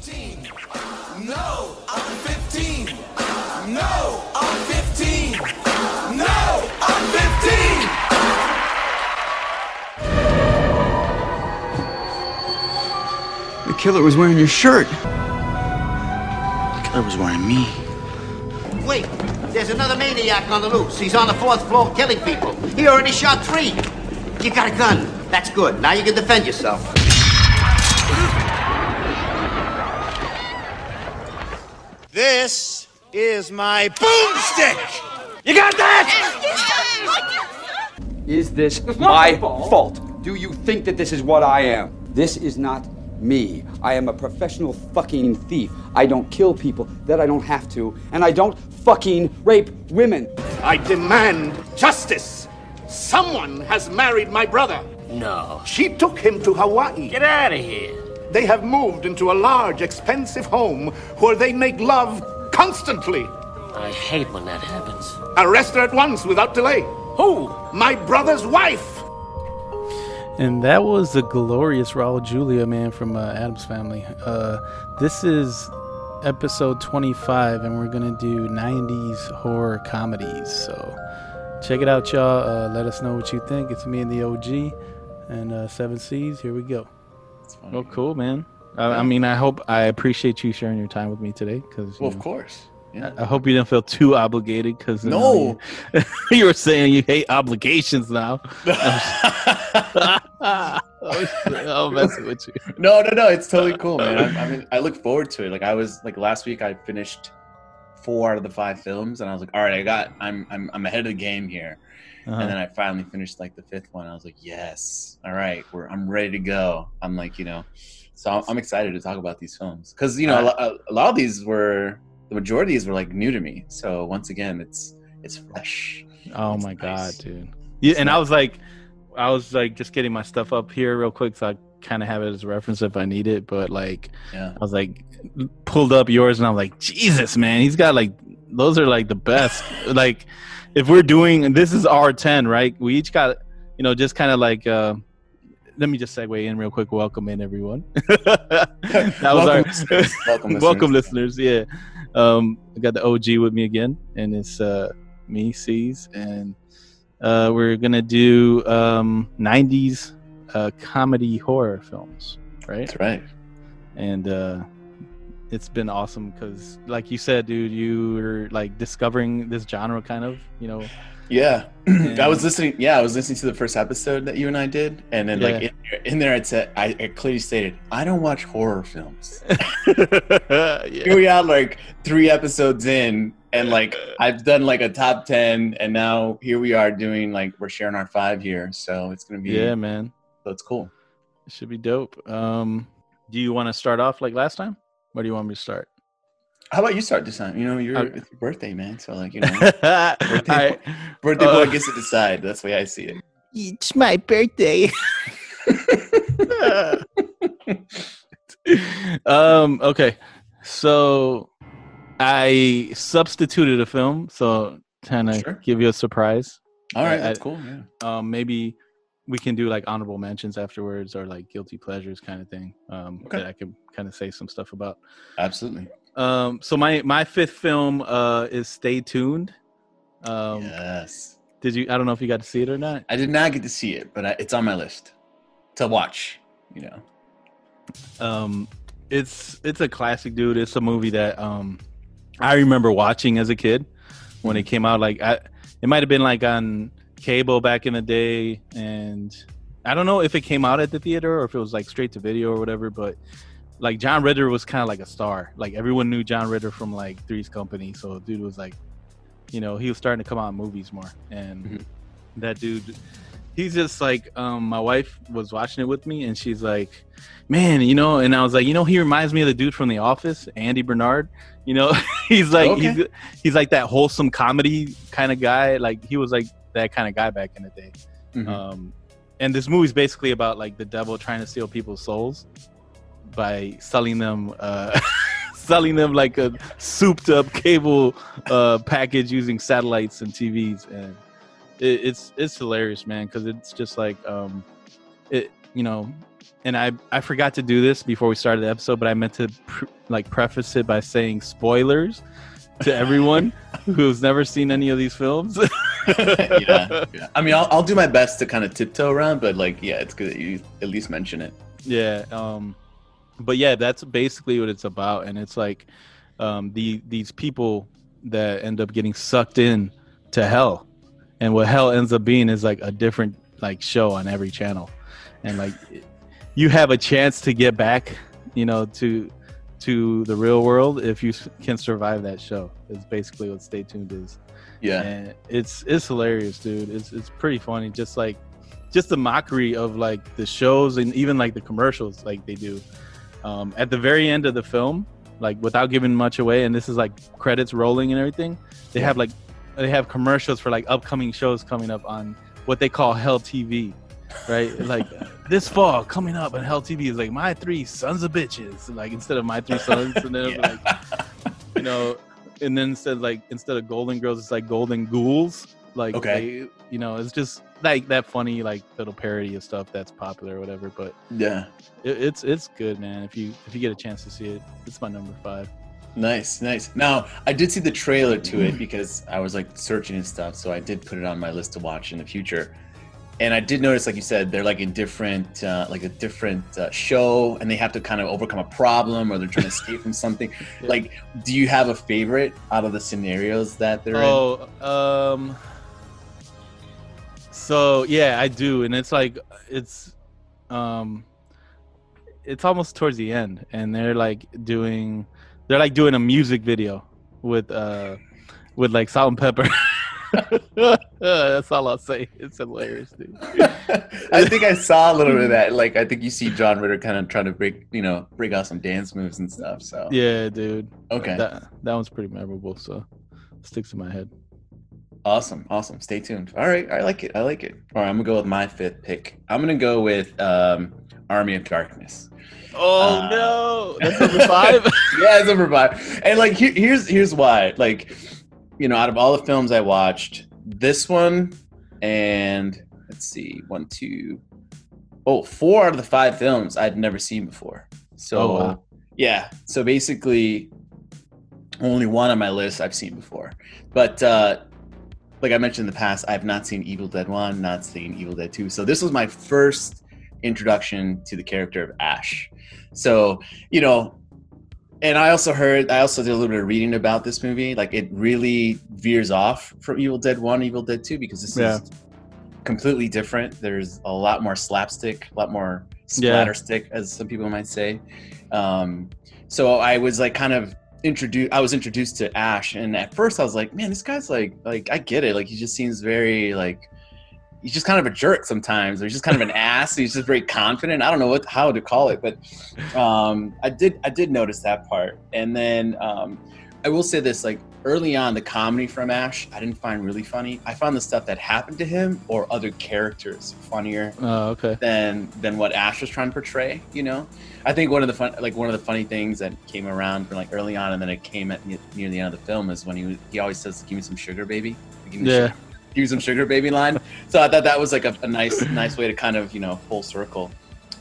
15. No, I'm 15. No, I'm 15. No, I'm 15. The killer was wearing your shirt. The killer was wearing me. Wait, there's another maniac on the loose. He's on the fourth floor killing people. He already shot three. You got a gun. That's good. Now you can defend yourself. This is my boomstick! You got that? Is this my fault? Do you think that this is what I am? This is not me. I am a professional fucking thief. I don't kill people that I don't have to, and I don't fucking rape women. I demand justice. Someone has married my brother. No. She took him to Hawaii. Get out of here. They have moved into a large, expensive home where they make love constantly. I hate when that happens. Arrest her at once without delay. Who? My brother's wife. And that was the glorious Raul Julia, man, from uh, Addams Family. Uh, this is episode 25, and we're going to do 90s horror comedies. So check it out, y'all. Uh, let us know what you think. It's me and the OG and uh, Seven Seas. Here we go. Oh, cool, man. I, I mean, I hope I appreciate you sharing your time with me today. Because Well, of course. Yeah. I hope you didn't feel too obligated. Because No. you, you were saying you hate obligations now. I'm messing with you. No, no, no. It's totally cool, man. I, I mean, I look forward to it. Like I was like last week, I finished four out of the five films, and I was like, all right, I got, I'm, I'm, I'm ahead of the game here. Uh-huh. And then I finally finished like the fifth one. I was like, yes, all right, we're, I'm ready to go. I'm like, you know, so I'm, I'm excited to talk about these films because you know a, a lot of these were the majority of these were like new to me. So once again, it's it's fresh. Oh It's my nice. god, dude. Yeah, and I was like, I was like just getting my stuff up here real quick, so I kind of have it as a reference if I need it. But like, Yeah. I was like, pulled up yours, and I'm like, Jesus, man, he's got like those are like the best. like, if we're doing this is our ten, right? We each got, you know, just kind of like. uh let me just segue in real quick. Welcome in, everyone. that was Welcome, our listeners. Welcome, welcome, listeners. listeners. Yeah, um, I got the OG with me again, and it's uh, me, C's, and uh, we're gonna do um, '90s uh, comedy horror films, right? That's right. And uh, it's been awesome because, like you said, dude, you were like discovering this genre, kind of, you know. Yeah, I was listening. Yeah, I was listening to the first episode that you and I did, and then like in, there- in there, it said I, I clearly stated I don't watch horror films. yeah. Here we are, like three episodes in, and like I've done like a top ten, and now here we are doing like we're sharing our five here, so it's gonna be yeah, man, so it's cool. it should be dope. Um, do you want to start off like last time? Where do you want me to start? How about you start this time? You know, you're Okay. it's your birthday, man. So like you know, Birthday Alright. birthday Uh, boy gets to decide. That's the way I see it. It's my birthday. um. Okay. So I substituted a film, so kind of Sure. give you a surprise. All right, I- that's cool. Yeah. Um. Maybe we can do like honorable mentions afterwards, or like guilty pleasures kind of thing. Um. Okay. That I can kind of say some stuff about. Absolutely. Um. So my my fifth film uh is Stay Tuned. Um. yes. Did you? I don't know if you got to see it or not. I did not get to see it, but I, it's on my list to watch. You know. um it's it's a classic dude it's a movie that um i remember watching as a kid when it came out like I, it might have been like on cable back in the day and i don't know if it came out at the theater or if it was like straight to video or whatever but like john ritter was kind of like a star like everyone knew john ritter from like three's company so dude was like you know he was starting to come out in movies more and Mhm. that dude he's just like um my wife was watching it with me and she's like man you know and i was like you know he reminds me of the dude from the office andy bernard you know he's like Okay. he's, he's like that wholesome comedy kind of guy like he was like that kind of guy back in the day Mhm. um and this movie's basically about like the devil trying to steal people's souls by selling them uh selling them like a souped up cable uh package using satellites and tvs and it, it's it's hilarious man because it's just like um it you know and I I forgot to do this before we started the episode, but I meant to pr- like preface it by saying spoilers to everyone who's never seen any of these films. yeah, yeah. I mean, I'll, I'll do my best to kind of tiptoe around, but like, yeah, it's good that you at least mention it. Yeah. Um, but yeah, that's basically what it's about, and it's like um, the these people that end up getting sucked in to hell, and what hell ends up being is like a different like show on every channel, and like you have a chance to get back, you know, to to the real world if you can survive that show. Is basically what Stay Tuned is Yeah, and it's it's hilarious dude. It's it's pretty funny. Just like just the mockery of like the shows and even like the commercials like they do. Um at the very end of the film like without giving much away and this is like credits rolling and everything they have like they have commercials for like upcoming shows coming up on what they call hell tv right? Like this fall coming up on hell tv is like my three sons of bitches like instead of my three sons and then it'll like you know, and then instead like instead of golden girls, it's like golden ghouls. Like Okay. they, you know, it's just like that funny like little parody of stuff that's popular or whatever. But yeah, it, it's it's good, man. If you if you get a chance to see it, it's my number five. nice, nice. Now, I did see the trailer to it mm-hmm. because I was like searching and stuff, so I did put it on my list to watch in the future. And I did notice, like you said, they're like in different, uh, like a different uh, show, and they have to kind of overcome a problem, or they're trying to escape from something. Yeah. Like, do you have a favorite out of the scenarios that they're in? Oh, um, so yeah, I do, and it's like it's, um, it's almost towards the end, and they're like doing, they're like doing a music video with uh, with like Salt-N-Pepa. That's all I'll say. It's hilarious, dude. I think I saw a little bit of that. Like, I think you see John Ritter kind of trying to break, you know, break out some dance moves and stuff. So Yeah, dude. okay, That that one's pretty memorable, so sticks in my head. awesome, awesome. Stay tuned. All right, I like it. I like it. All right, I'm gonna go with my fifth pick. I'm gonna go with um, Army of Darkness. Oh Uh, no, that's number five. yeah, it's number five. And like, here, here's here's why. Like, you know, out of all the films I watched, this one and let's see, one, two, oh, four out of the five films I'd never seen before. So Oh, wow. yeah, so basically, only one on my list I've seen before. But uh, like I mentioned in the past, I've not seen Evil Dead One, not seen Evil Dead Two. So this was my first introduction to the character of Ash. So you know, and I also heard, I also did a little bit of reading about this movie. Like it really veers off from Evil Dead One, Evil Dead Two, because this Yeah. is completely different. There's a lot more slapstick, a lot more Yeah. splatterstick, as some people might say. Um, so I was like kind of introduced. I was introduced to Ash, and at first I was like, man, this guy's like, like I get it. Like he just seems very like. He's just kind of a jerk sometimes. Or he's just kind of an ass. He's just very confident. I don't know what how to call it, but um, I did I did notice that part. And then um, I will say this: like early on, the comedy from Ash, I didn't find really funny. I found the stuff that happened to him or other characters funnier Oh, okay. than than what Ash was trying to portray. You know, I think one of the fun like one of the funny things that came around from like early on, and then it came at near, the end of the film is when he was, he always says, "Give me some sugar, baby." Give me Yeah. sugar, give some sugar, baby line. So I thought that was like a, a nice nice way to kind of you know full circle.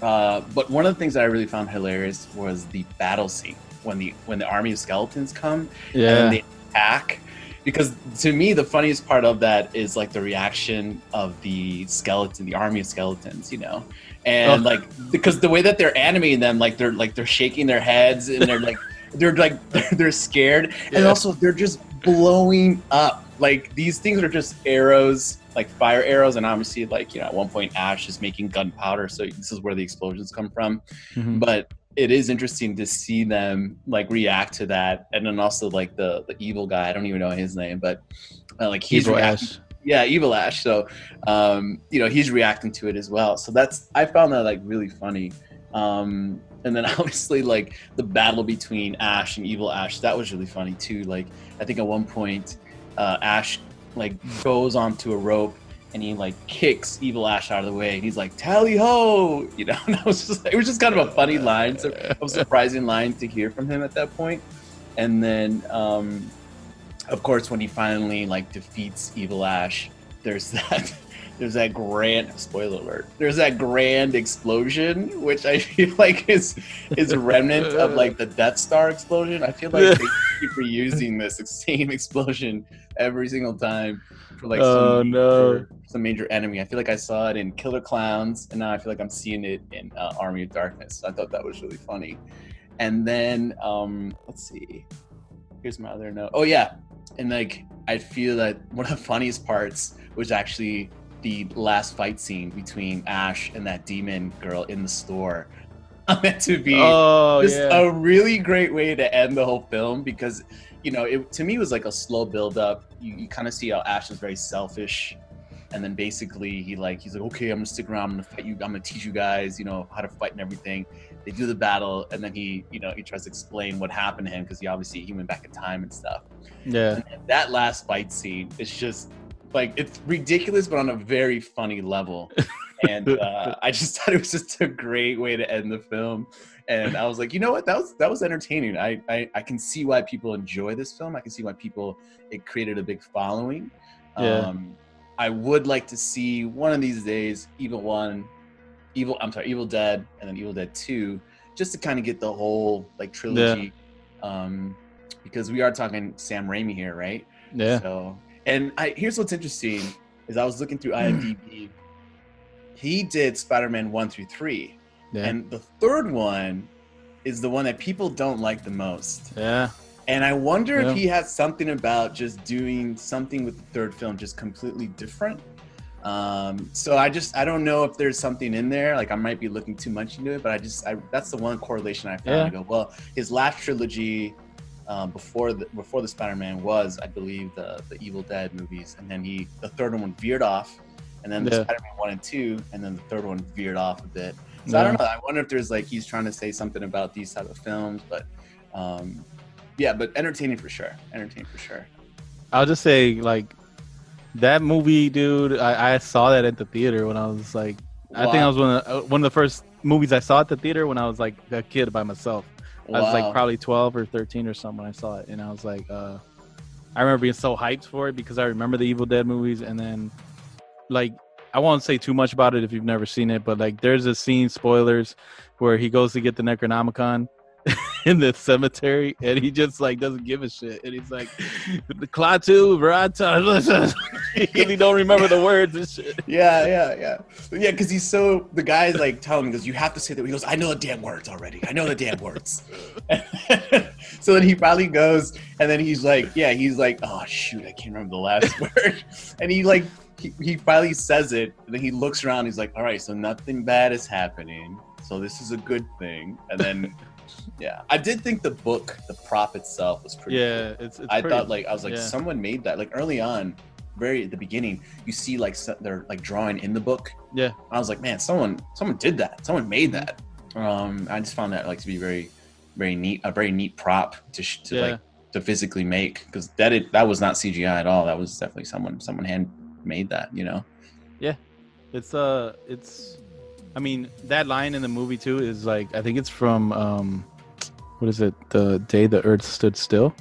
Uh, but one of the things that I really found hilarious was the battle scene when the when the army of skeletons come and Yeah. then they attack. Because to me, the funniest part of that is like the reaction of the skeleton, the army of skeletons, you know, and Oh. like because the way that they're animating them, like they're like they're shaking their heads and they're like they're like they're, they're scared, and also they're just blowing up. Like these things are just arrows, like fire arrows, and obviously, like you know, at one point Ash is making gunpowder, so this is where the explosions come from Mhm. but it is interesting to see them like react to that and then also like the the evil guy i don't even know his name but uh, like he's Evil reacting Ash. yeah evil ash so um you know he's reacting to it as well so that's i found that like really funny um and then obviously like the battle between ash and evil ash that was really funny too like i think at one point uh ash like goes onto a rope and he like kicks evil ash out of the way and he's like tally ho you know and I was just it was just kind of a funny line so a surprising line to hear from him at that point. point and then um of course when he finally like defeats evil ash there's that there's that grand spoiler alert. There's that grand explosion, which I feel like is is a remnant of like the Death Star explosion. I feel like they keep reusing this same explosion every single time for like Oh, some, no. major, some major enemy. I feel like I saw it in Killer Clowns, and now I feel like I'm seeing it in uh, Army of Darkness. I thought that was really funny. And then um, let's see. Here's my other note. Oh yeah, and like I feel that one of the funniest parts was actually the last fight scene between Ash and that demon girl in the store. I meant to be Oh just yeah. a really great way to end the whole film because you know it to me was like a slow build up. You, you kind of see how Ash is very selfish, and then basically he like he's like okay I'm gonna stick around I'm gonna fight you I'm gonna teach you guys you know how to fight and everything. They do the battle and then he you know he tries to explain what happened to him because he obviously he went back in time and stuff. yeah. And that last fight scene is just like it's ridiculous, but on a very funny level. And uh, I just thought it was just a great way to end the film. And I was like, you know what? That was that was entertaining. I, I I can see why people enjoy this film. I can see why people it created a big following. Yeah. Um, I would like to see one of these days, Evil One, Evil I'm sorry, Evil Dead, and then Evil Dead Two, just to kind of get the whole like trilogy. Yeah. Um, because we are talking Sam Raimi here, right? Yeah. So, and I here's what's interesting is I was looking through IMDb. he did Spider-Man one through three, Yeah. and the third one is the one that people don't like the most. yeah. And I wonder Yeah. if he has something about just doing something with the third film just completely different. Um, so I just I don't know if there's something in there. Like I might be looking too much into it, but I just I, that's the one correlation I found. Yeah. I go, well, his last trilogy um, before the before the Spider-Man was, I believe, the the Evil Dead movies, and then he the third one veered off, and then the Yeah. Spider-Man one and two, and then the third one veered off a bit. So I don't know. I wonder if there's like he's trying to say something about these type of films, but um, yeah, but entertaining for sure. Entertaining for sure. I'll just say like that movie, dude. I, I saw that at the theater when I was like, I think I was one of the, uh, one of the first movies I saw at the theater when I was like a kid by myself. I was like probably 12 or 13 or something when I saw it, and I was like, uh, I remember being so hyped for it because I remember the Evil Dead movies, and then like I won't say too much about it if you've never seen it, but like there's a scene, spoilers, where he goes to get the Necronomicon in the cemetery, and he just like doesn't give a shit, and he's like, the Klaatu, because he don't remember the words and shit. Yeah, yeah, yeah, yeah. Because he's so the guy's like telling him, goes, "You have to say that." He goes, "I know the damn words already. I know the damn words." so then he finally goes, and then he's like, "Yeah," he's like, "Oh shoot, I can't remember the last word," and he like he, he finally says it, and then he looks around. He's like, "All right, so nothing bad is happening, so this is a good thing." And then, yeah, I did think the book, the prop itself, was pretty. Yeah, cool. it's, it's I pretty- thought like I was like yeah. someone made that like early on, very at the beginning. You see like they're like drawing in the book. Yeah. I was like, man, someone someone did that. Someone made that. Um, I just found that like to be very very neat, a very neat prop to sh- to Yeah. like to physically make because that it, that was not CGI at all. That was definitely someone someone hand made that. You know. Yeah. It's uh, it's. I mean, that line in the movie too is like I think it's from um, what is it? The day the Earth stood still.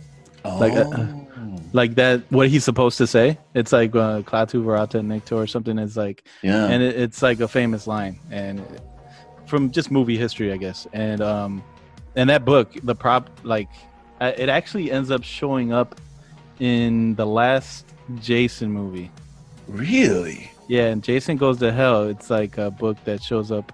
Like, uh, uh, Like that, what he's supposed to say. It's like uh, Klaatu Barada Nikto or something. Is like, yeah. and it, it's like a famous line, and from just movie history, I guess. And um, and that book, the prop, like, uh, it actually ends up showing up in the last Jason movie. Really. Yeah, and Jason Goes to Hell. It's like a book that shows up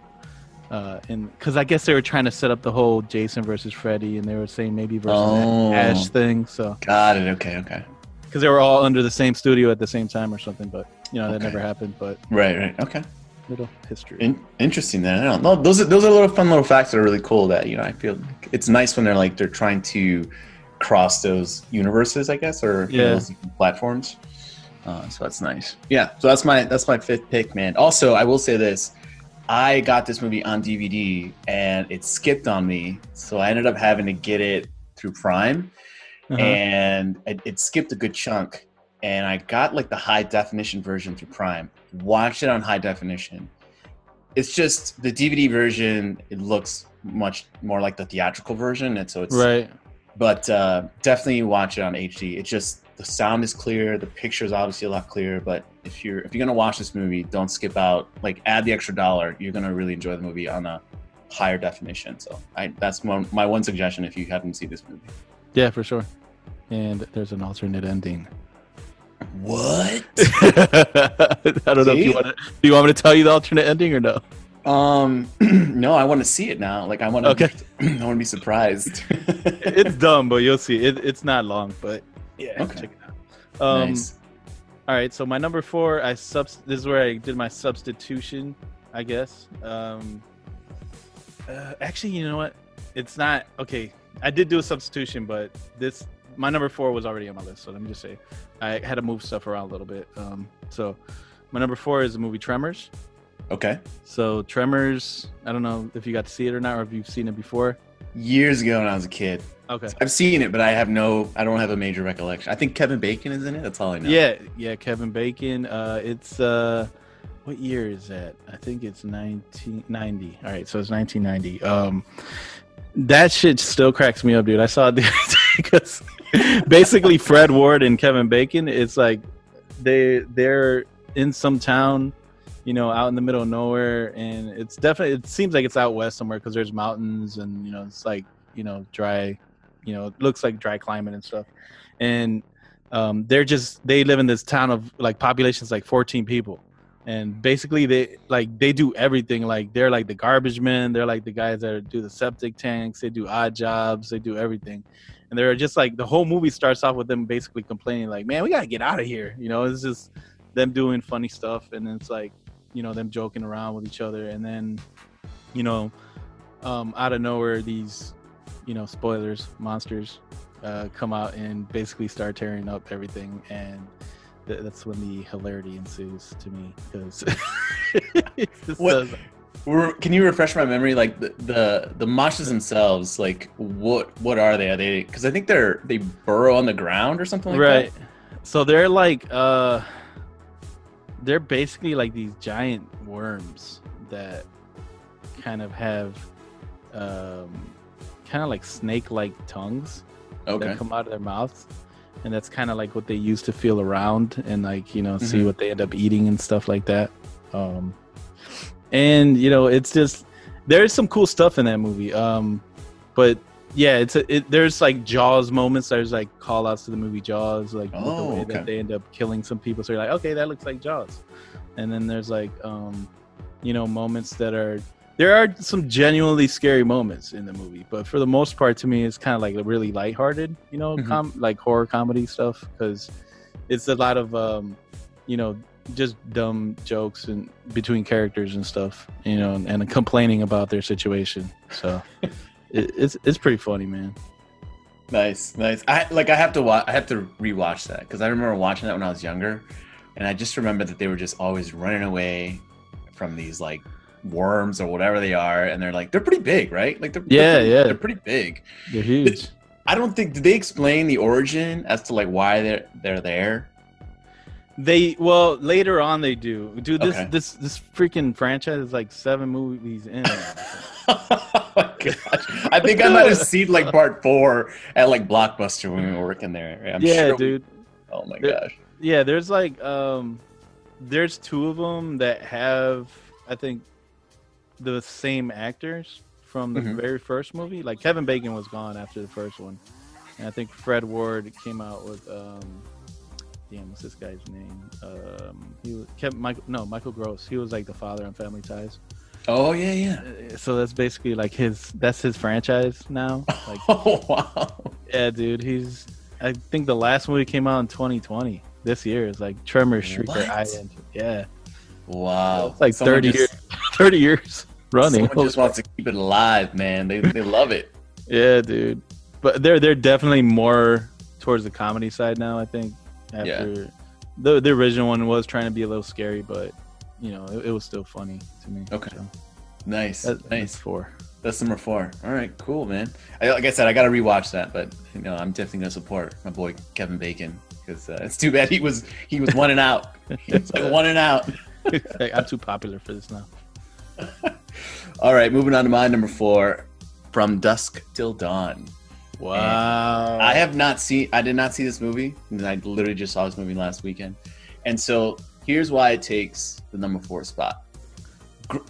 uh, in because I guess they were trying to set up the whole Jason versus Freddy, and they were saying maybe versus Oh. Ash thing. So Got it. Okay. Okay. because they were all under the same studio at the same time or something, but you know that Okay. never happened. But Right. Right. Okay. little history. In- interesting. Then I don't know. Those are those are little fun little facts that are really cool. That you know, I feel it's nice when they're like they're trying to cross those universes, I guess, or you know, Yeah. those platforms. Uh, so that's nice. Yeah. So that's my that's my fifth pick, man. Also, I will say this: I got this movie on DVD and it skipped on me, so I ended up having to get it through Prime, Uh-huh. and it, it skipped a good chunk. And I got like the high definition version through Prime. Watched it on high definition. It's just the DVD version. It looks much more like the theatrical version, and so it's right. but uh, definitely watch it on HD. It's just the sound is clear, the picture is obviously a lot clearer. But if you're if you're gonna watch this movie, don't skip out. Like add the extra dollar. You're gonna really enjoy the movie on a higher definition. So I that's my, my one suggestion if you haven't seen this movie. Yeah, for sure. And there's an alternate ending. What? I don't know if you want to. Do you want me to tell you the alternate ending or no? Um, no, I want to see it now. Like I want to. Okay. I want to be surprised. It's dumb, but you'll see. It, it's not long, but yeah, Okay. check it out. Um, nice. All right, so my number four, I subs. This is where I did my substitution, I guess. Um, uh, actually, you know what? It's not okay. I did do a substitution, but this my number four was already on my list. So let me just say, I had to move stuff around a little bit. Um, so my number four is the movie Tremors. Okay. So Tremors, I don't know if you got to see it or not, or if you've seen it before. Years ago when I was a kid, Okay. I've seen it, but I have no. I don't have a major recollection. I think Kevin Bacon is in it. That's all I know. Yeah, yeah, Kevin Bacon. Uh, it's uh, what year is that? I think it's 1990. All right, so it's 1990. Um, that shit still cracks me up, dude. I saw it the other day because basically Fred Ward and Kevin Bacon. It's like they they're in some town, you know, out in the middle of nowhere, and it's definitely it seems like it's out west somewhere because there's mountains and you know it's like you know dry, you know, it looks like dry climate and stuff, and um, they're just they live in this town of like populations like 14 people. And basically they like they do everything. Like they're like the garbage men. They're like the guys that do the septic tanks. They do odd jobs. They do everything. And they're just like the whole movie starts off with them basically complaining like man we gotta get out of here. You know it's just them doing funny stuff. And it's like you know them joking around with each other and then you know um, out of nowhere these you know spoilers monsters uh, come out and basically start tearing up everything and th- that's when the hilarity ensues to me because What- Can you refresh my memory? Like the the, the moshes themselves, like what what are they? Are they? Because I think they're they burrow on the ground or something like right that. so they're like uh they're basically like these giant worms that kind of have um kind of like snake like tongues Okay. that come out of their mouths and that's kind of like what they use to feel around and like you know see Mhm. what they end up eating and stuff like that um and you know it's just there's some cool stuff in that movie um but yeah it's a, it, there's like jaws moments there's like call outs to the movie jaws like with the Oh, way okay. that they end up killing some people so you're like okay that looks like jaws and then there's like um you know moments that are there are some genuinely scary moments in the movie, but for the most part, to me, it's kind of like really lighthearted, you know, Mhm. com- like horror comedy stuff, because it's a lot of, um, you know, just dumb jokes and between characters and stuff, you know, and, and complaining about their situation. So it, it's it's pretty funny, man. Nice, nice. I like. I have to watch. I have to rewatch that because I remember watching that when I was younger, and I just remember that they were just always running away from these like worms or whatever they are, and they're like they're pretty big, right? Like they're Yeah, they're pretty, yeah. they're pretty big. They're huge. I don't think did they explain the origin as to like why they're they're there. They well later on they do, dude. This Okay. this this freaking franchise is like seven movies in. oh my gosh! I think I might have seen like part four at like Blockbuster when we were working there. I'm yeah, sure we- dude. oh my There- gosh! Yeah, there's like um there's two of them that have I think the same actors from the Mhm. very first movie. Like Kevin Bacon was gone after the first one. And I think Fred Ward came out with um damn what's this guy's name? Um he was Kevin Michael no, Michael Gross. He was like the father on Family Ties. Oh yeah, yeah. Uh, So that's basically like his that's his franchise now. Like Oh wow! yeah, dude, he's I think the last movie came out in 2020. This year is like Tremors, Shrieker? Island. Yeah. Wow! It's like Someone 30 just- years 30 years running. Someone just wants to keep it alive, man. They they love it. yeah, dude. But they're they're definitely more towards the comedy side now, I think. After the the original one was trying to be a little scary, but you know, it, it was still funny to me. Okay. So Nice, that, that's nice. four. That's number four. All right, cool, man. I, like I said, I got to rewatch that, but you know, I'm definitely gonna support my boy Kevin Bacon because uh, it's too bad he was he was one and out. He was like one and out. Like, I'm too popular for this now. All right, moving on to my number four, From Dusk Till Dawn. Wow. I have not seen. I did not see this movie. and I literally just saw this movie last weekend, and so here's why it takes the number four spot.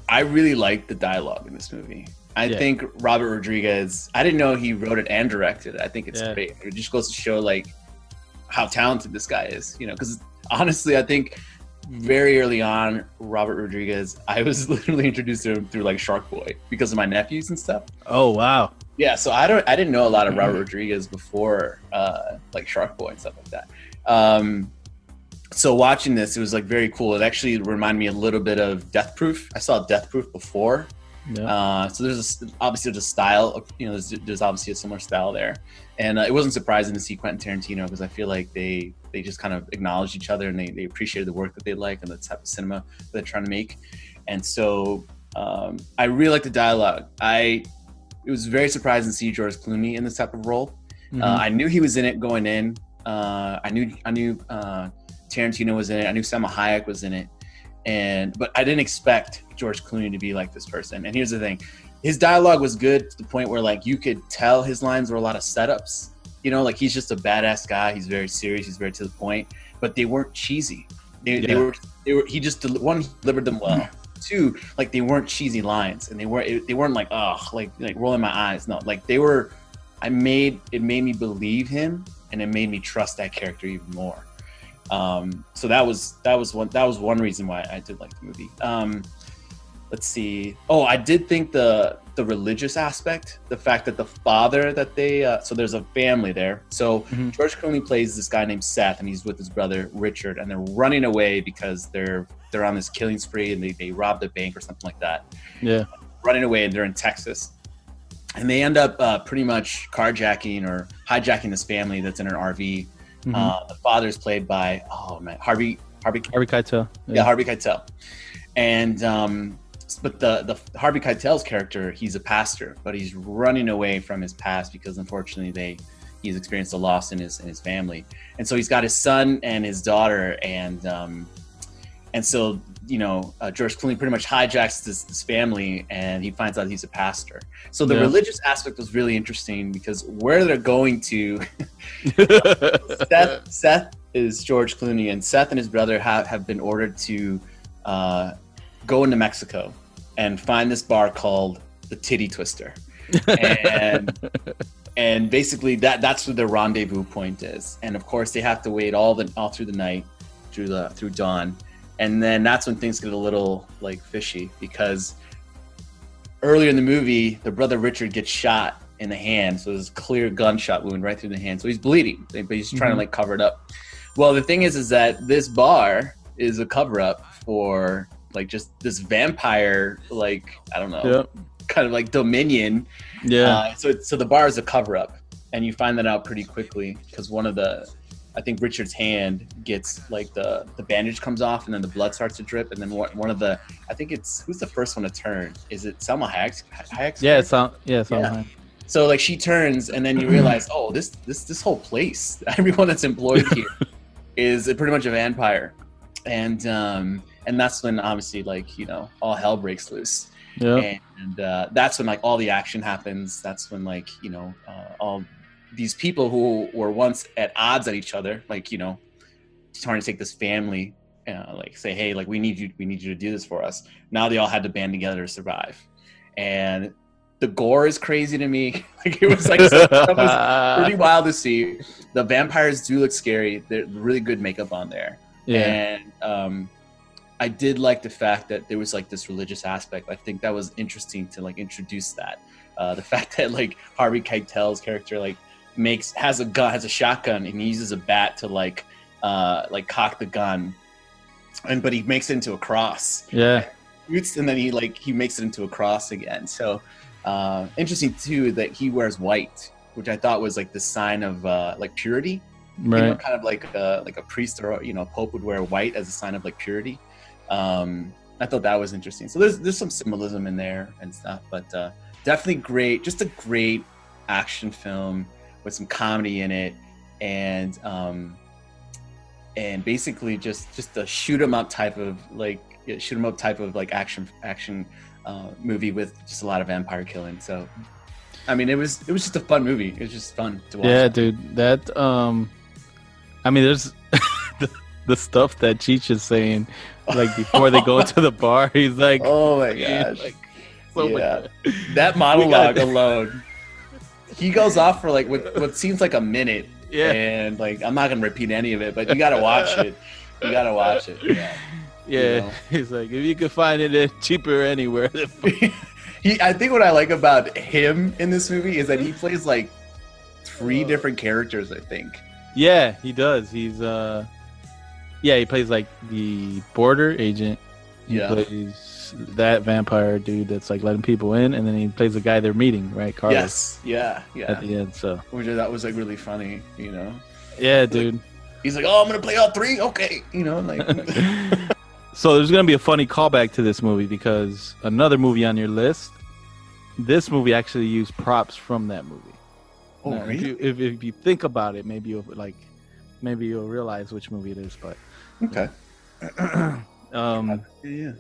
I really like the dialogue in this movie. I Yeah. think Robert Rodriguez. I didn't know he wrote it and directed it. I think it's Yeah. great. It just goes to show like how talented this guy is. You know, because honestly, I think very early on, Robert Rodriguez. I was literally introduced to him through like Shark Boy because of my nephews and stuff. Oh wow. Yeah, so I don't I didn't know a lot of Robert Rodriguez before uh like Shark Boy and stuff like that. Um so watching this it was like very cool. It actually reminded me a little bit of Death Proof. I saw Death Proof before. Yeah. Uh so there's a, obviously there's a style of, you know there's, there's obviously a similar style there. And uh, it wasn't surprising to see Quentin Tarantino because I feel like they they just kind of acknowledged each other and they, they appreciated the work that they like and the type of cinema that they're trying to make. And so um, I really like the dialogue. I it was very surprising to see George Clooney in this type of role. Mhm. Uh, I knew he was in it going in. Uh, I knew I knew uh, Tarantino was in it. I knew Salma Hayek was in it, and but I didn't expect George Clooney to be like this person. And here's the thing: his dialogue was good to the point where like you could tell his lines were a lot of setups. You know, like he's just a badass guy. He's very serious. He's very to the point, but they weren't cheesy. They, they were. They were. He just del- one he delivered them well. Two, like they weren't cheesy lines, and they weren't. They weren't like oh, like like rolling my eyes. No, like they were. I made it made me believe him, and it made me trust that character even more. Um, so that was that was one that was one reason why I did like the movie. Um, let's see. Oh, I did think the the religious aspect, the fact that the father that they uh, so there's a family there. So Mhm. George Clooney plays this guy named Seth, and he's with his brother Richard, and they're running away because they're they're on this killing spree and they they robbed a bank or something like that Yeah. running away and they're in Texas. And they end up uh, pretty much carjacking or hijacking this family that's in an RV. Mhm. Uh, the father's played by oh man Harvey Harvey Harvey Keitel. yeah, Harvey Keitel. And um, but the the Harvey Keitel's character, he's a pastor, but he's running away from his past because unfortunately they he's experienced a loss in his in his family, and so he's got his son and his daughter, and um, and so you know uh, George Clooney pretty much hijacks this, this family, and he finds out he's a pastor. So the Yeah. religious aspect was really interesting because where they're going to Seth, Seth is George Clooney, and Seth and his brother have, have been ordered to uh, go into Mexico and find this bar called the Titty Twister, and and basically that that's where their rendezvous point is. And of course, they have to wait all the all through the night, through the through dawn, and then that's when things get a little like fishy because earlier in the movie, the brother Richard gets shot in the hand, so there's a clear gunshot wound right through the hand, so he's bleeding, but he's trying to Mhm. like cover it up. Well, the thing is, is that this bar is a cover up for like just this vampire, like I don't know, Yep. kind of like dominion. Yeah. Uh, so so the bar is a cover up, and you find that out pretty quickly because one of the, I think Richard's hand gets like the the bandage comes off, and then the blood starts to drip, and then one one of the, I think it's who's the first one to turn? Is it Salma Hayek? Hayek's yeah. It's. Yeah. It's Yeah. So like she turns, and then you realize, oh, this this this whole place, everyone that's employed here, is pretty much a vampire, and um and that's when obviously like you know all hell breaks loose, Yeah. and uh, that's when like all the action happens. That's when like you know uh, all these people who were once at odds at each other, like you know, trying to take this family, uh, like say, hey, like we need you, we need you to do this for us. Now they all had to band together to survive, and the gore is crazy to me. like it was like that was pretty wild to see. The vampires do look scary. They're really good makeup on there. Yeah. And um, I did like the fact that there was like this religious aspect. I think that was interesting to like introduce that. Uh, the fact that like Harvey Keitel's character like makes has a gun has a shotgun and he uses a bat to like uh, like cock the gun, and but he makes it into a cross Yeah. shoots and then he like he makes it into a cross again. So uh, interesting too that he wears white, which I thought was like the sign of uh, like purity. You know, Right. kind of like a, like a priest or you know a pope would wear white as a sign of like purity. Um, I thought that was interesting. So there's there's some symbolism in there and stuff, but uh, definitely great. Just a great action film with some comedy in it, and um, and basically just just a shoot 'em up type of like shoot 'em up type of like action action uh, movie with just a lot of vampire killing. So I mean, it was it was just a fun movie. It was just fun to watch. Yeah, dude. That um, I mean, there's the, the stuff that Cheech is saying, like before they go to the bar. He's like, Oh my gosh. like, so Yeah. much- that monologue alone. He goes off for like what, what seems like a minute. Yeah. And like I'm not gonna repeat any of it, but you gotta watch it. You gotta watch it. Yeah. Yeah, know. he's like, if you could find it cheaper anywhere, he I think what I like about him in this movie is that he plays like three different characters, I think. yeah, he does. He's uh, yeah, he plays like the border agent. He Yeah. plays that vampire dude that's like letting people in, and then he plays the guy they're meeting, right, Carlos? Yes. Yeah. Yeah. At the end, so Which thought was like really funny, you know. yeah, dude. He's like, Oh, I'm gonna play all three? Okay. You know, like So there's gonna be a funny callback to this movie because another movie on your list, this movie actually used props from that movie. Oh Now, if, really? you, if, if you think about it, maybe you'll like, maybe you'll realize which movie it is. But Okay. um, Yeah.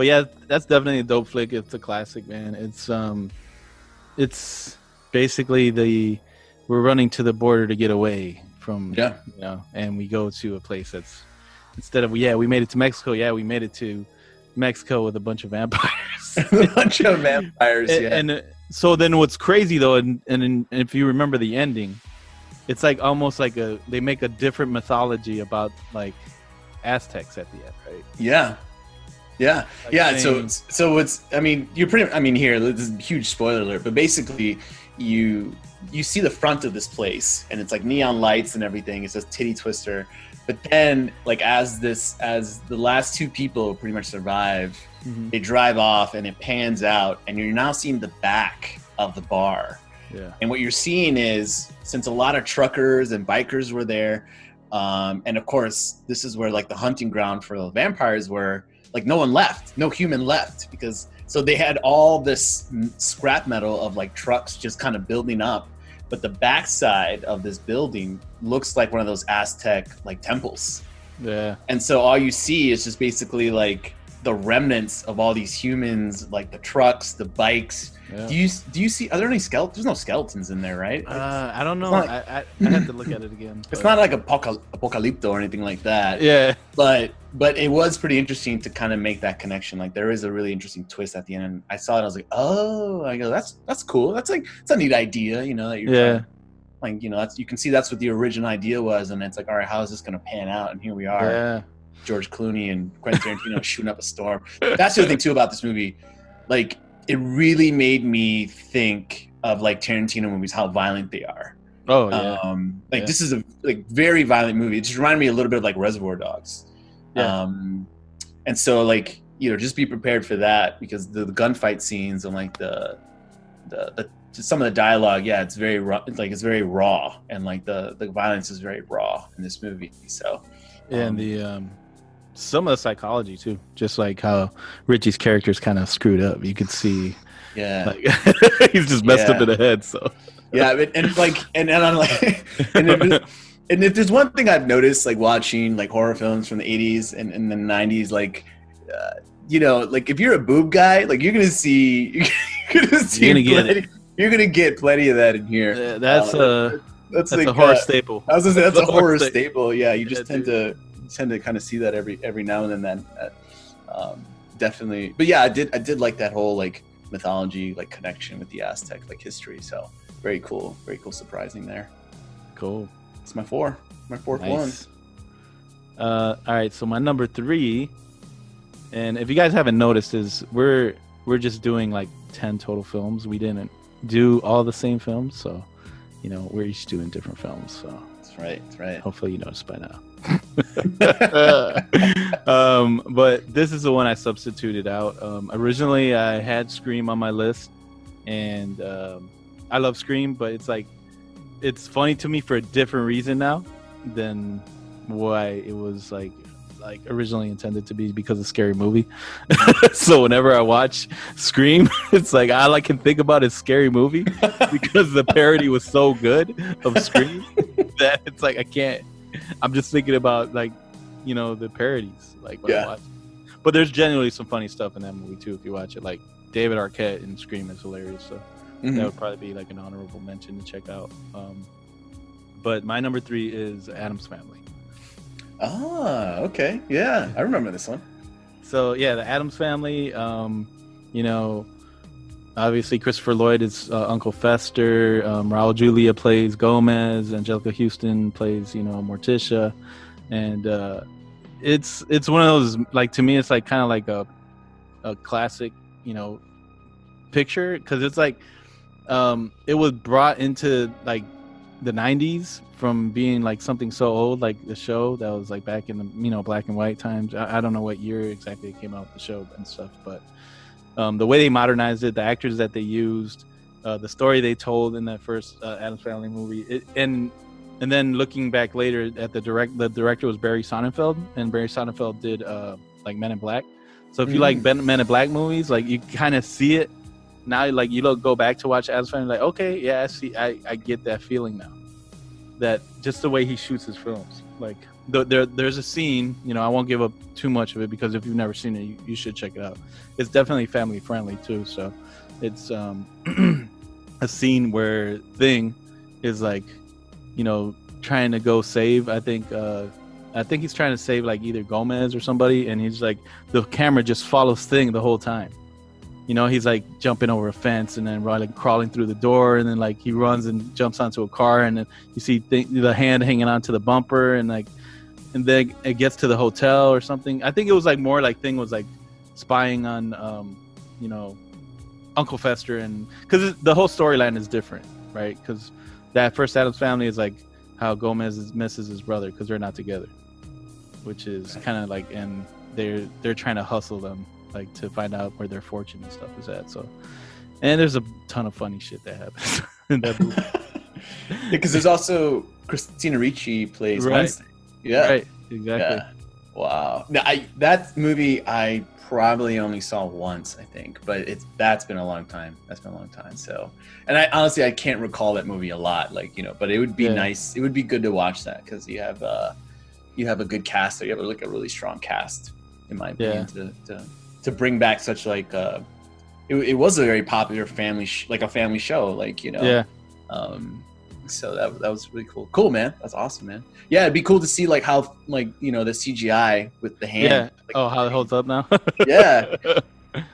But yeah, that's definitely a dope flick. It's a classic, man. It's um, it's basically the we're running to the border to get away from Yeah. you know, and we go to a place that's instead of yeah, we made it to Mexico. Yeah, we made it to Mexico with a bunch of vampires. a bunch of vampires, and, yeah. and, uh, so then what's crazy though, and, and and if you remember the ending, it's like almost like a they make a different mythology about like Aztecs at the end, right? Yeah. Yeah. Like yeah. So, so it's, I mean, you're pretty, I mean, here, this is a huge spoiler alert, but basically you, you see the front of this place and it's like neon lights and everything. It says titty twister. But then like, as this, as the last two people pretty much survive, Mhm. they drive off and it pans out and you're now seeing the back of the bar. Yeah. And what you're seeing is since a lot of truckers and bikers were there, um, and of course, this is where like the hunting ground for the vampires were. Like no one left, no human left because so they had all this scrap metal of like trucks just kind of building up, but the backside of this building looks like one of those Aztec like temples. Yeah. And so all you see is just basically like the remnants of all these humans, like the trucks, the bikes. Yeah. Do you do you see? Are there any skeletons? There's no skeletons in there, right? Uh, I don't know. not- I, I I have to look at it again. it's but- not like apocal- apocalypto or anything like that. Yeah. But but it was pretty interesting to kind of make that connection. Like there is a really interesting twist at the end, and I saw it. I was like, oh, I go, that's that's cool. That's like it's a neat idea, you know. That you're Yeah. trying- like you know that's you can see that's what the original idea was, and it's like, all right, how is this going to pan out? And here we are. Yeah. George Clooney and Quentin Tarantino shooting up a storm. That's the other thing too about this movie. Like it really made me think of like Tarantino movies, how violent they are. Oh yeah. Um, like Yeah. this is a like very violent movie. It just reminded me a little bit of like Reservoir Dogs. Yeah. Um, and so like you know just be prepared for that because the, the gunfight scenes and like the the, the some of the dialogue, yeah, it's very raw. It's like it's very raw and like the the violence is very raw in this movie. So and um, the um, some of the psychology too, just like how Richie's character's kind of screwed up. You could see yeah. like he's just messed up in the head. So yeah but, and like and, and i'm like and if, there's- and if there's one thing i've noticed like watching like horror films from the 80s and, and the 90s like uh, you know like if you're a boob guy like you're gonna see you're gonna see You're gonna get plenty, you're gonna get plenty of that in here Uh, that's Uh, a that's, that's like a horror uh, staple. i was gonna say that's That's a horror horror sta- staple yeah you just Yeah, tend to tend to kind of see that every every now and then that um, definitely but yeah i did i did like that whole like mythology like connection with the aztec like history so very cool very cool surprising there Cool. it's my four my fourth one Uh, all right, so my number three, and if you guys haven't noticed, is we're we're just doing like ten total films. We didn't do all the same films, so you know we're each doing different films. So that's right that's right hopefully you noticed by now. um, but this is the one I substituted out. Um, originally, I had Scream on my list, and um, I love Scream, but it's like it's funny to me for a different reason now than why it was like like originally intended to be because of scary movie. so whenever I watch Scream, it's like all I can think about is scary movie because the parody was so good of Scream that it's like I can't. I'm just thinking about like you know the parodies like when Yeah. I watch. But there's genuinely some funny stuff in that movie too if you watch it. Like David Arquette in Scream is hilarious. So Mhm. that would probably be like an honorable mention to check out. Um, but my number three is Addams Family. Ah, okay. Yeah, I remember this one. So yeah, the Addams family. Um, you know, obviously Christopher Lloyd is uh, Uncle Fester. Um, Raul Julia plays Gomez. Anjelica Huston plays you know Morticia, and uh, it's it's one of those like to me it's like kind of like a a classic you know picture because it's like um, it was brought into like the 90s from being like something so old like the show that was like back in the you know black and white times. I, I don't know what year exactly it came out the show and stuff but um, the way they modernized it the actors that they used uh, the story they told in that first uh, Addams family movie it, and and then looking back later at the direct the director was barry sonnenfeld and barry sonnenfeld did uh, like men in black. So if you like Ben- men in black movies like you kind of see it. Now like you look go back to watch Addams Family like okay yeah I see I, I get that feeling now that just the way he shoots his films. Like the, there there's a scene you know I won't give up too much of it because if you've never seen it you, you should check it out. It's definitely family friendly too so it's um a scene where thing is like you know trying to go save I think uh I think he's trying to save like either Gomez or somebody and he's like the camera just follows thing the whole time you know he's like jumping over a fence and then like crawling through the door and then like he runs and jumps onto a car and then you see th- the hand hanging onto the bumper and like and then it gets to the hotel or something. I think it was like more like thing was like spying on um you know uncle fester and because the whole storyline is different right? Because that first Addams family is like how gomez is, misses his brother because they're not together which is kind of like and they're they're trying to hustle them like to find out where their fortune and stuff is at. So, and there's a ton of funny shit that happens in that movie. Because there's also Christina Ricci plays Right. Wednesday. Yeah. Right, exactly. Yeah. Wow. Now, I, that movie I probably only saw once, I think, but it's that's been a long time. That's been a long time. So, and I honestly I can't recall that movie a lot, like you know, but it would be Yeah. nice. It would be good to watch that because you have uh you have a good cast. There. You have like a really strong cast, in my opinion, to, to to bring back such like uh it, it was a very popular family sh- like a family show, like you know. Yeah. Um, so that that was really cool. Cool, man. That's awesome, man. Yeah, it'd be cool to see like how like you know the CGI with the hand. Yeah. Like, oh, how it holds up now? yeah,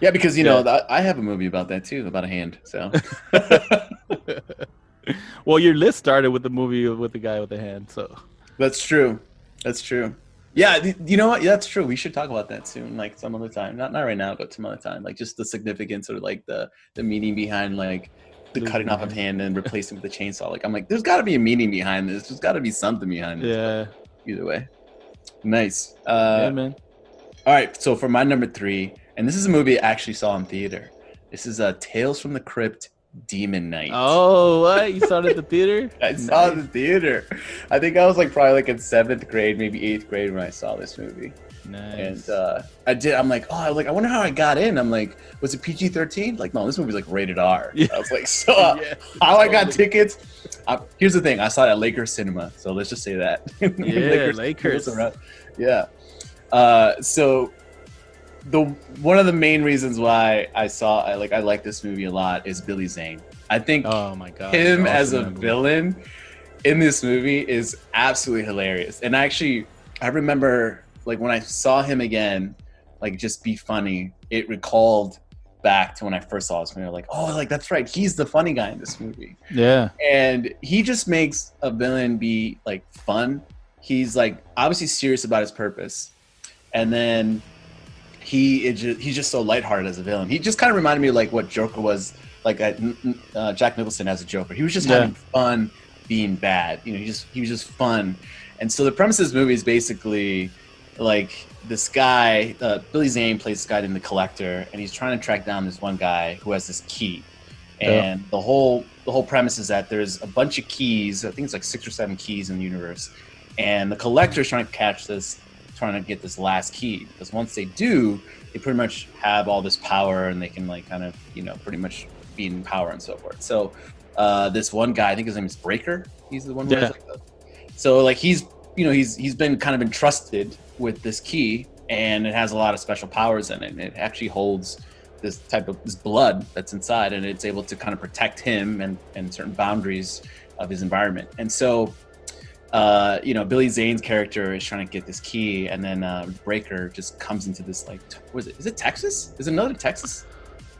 yeah. Because you know Yeah. that- I have a movie about that too, about a hand. So well, your list started with the movie with the guy with the hand, so that's true. That's true. Yeah, th- you know what? Yeah, that's true. We should talk about that soon, like some other time. Not not right now, but some other time. Like just the significance or like the the meaning behind like the cutting off of hand and replacing with the chainsaw. Like I'm like, there's got to be a meaning behind this. There's got to be something behind this. yeah, Either way, nice. Uh, yeah, man. All right, so for my number three, and this is a movie I actually saw in theater. This is uh, Tales from the Crypt, Demon Knight. Oh, what you saw it at the theater? I saw it in the theater. I think I was like probably like in seventh grade, maybe eighth grade when I saw this movie. Nice. And uh, I did. I'm like, oh, I like. I wonder how I got in. I'm like, was it PG-13? Like, no, this movie's like rated R. Yeah. I was like, so uh, Yeah, how I got tickets? Uh, here's the thing. I saw it at Lakers Cinema, so let's just say that. Yeah, Lakers. Around- Yeah. Uh, so the one of the main reasons why I saw I like I like this movie a lot is Billy Zane. I think Oh my god. him awesome as a movie. villain in this movie is absolutely hilarious. And actually, I remember like when I saw him again, like just be funny. It recalled back to when I first saw this movie. Like, oh, like that's right, he's the funny guy in this movie, Yeah. and he just makes a villain be like fun. He's like obviously serious about his purpose, and then he is just, he's just so lighthearted as a villain. He just kind of reminded me of like what Joker was like at, uh, Jack Nicholson as a Joker. He was just Yeah. having fun being bad. You know, he just he was just fun. And so the premise of this movie is basically like this guy, uh, Billy Zane plays this guy named the Collector, and he's trying to track down this one guy who has this key. Yeah. And the whole the whole premise is that there's a bunch of keys. I think it's like six or seven keys in the universe, and the Collector is trying to catch this, trying to get this last key. Because once they do, they pretty much have all this power, and they can like kind of you know pretty much be in power and so forth. So uh, this one guy, I think his name is Breaker. He's the one. Yeah. like, the- so like he's you know he's he's been kind of entrusted with this key, and it has a lot of special powers in it. And it actually holds this type of this blood that's inside, and it's able to kind of protect him and and certain boundaries of his environment. And so, uh, you know, Billy Zane's character is trying to get this key, and then uh, Breaker just comes into this like, t- was it? Is it Texas? Is it another Texas?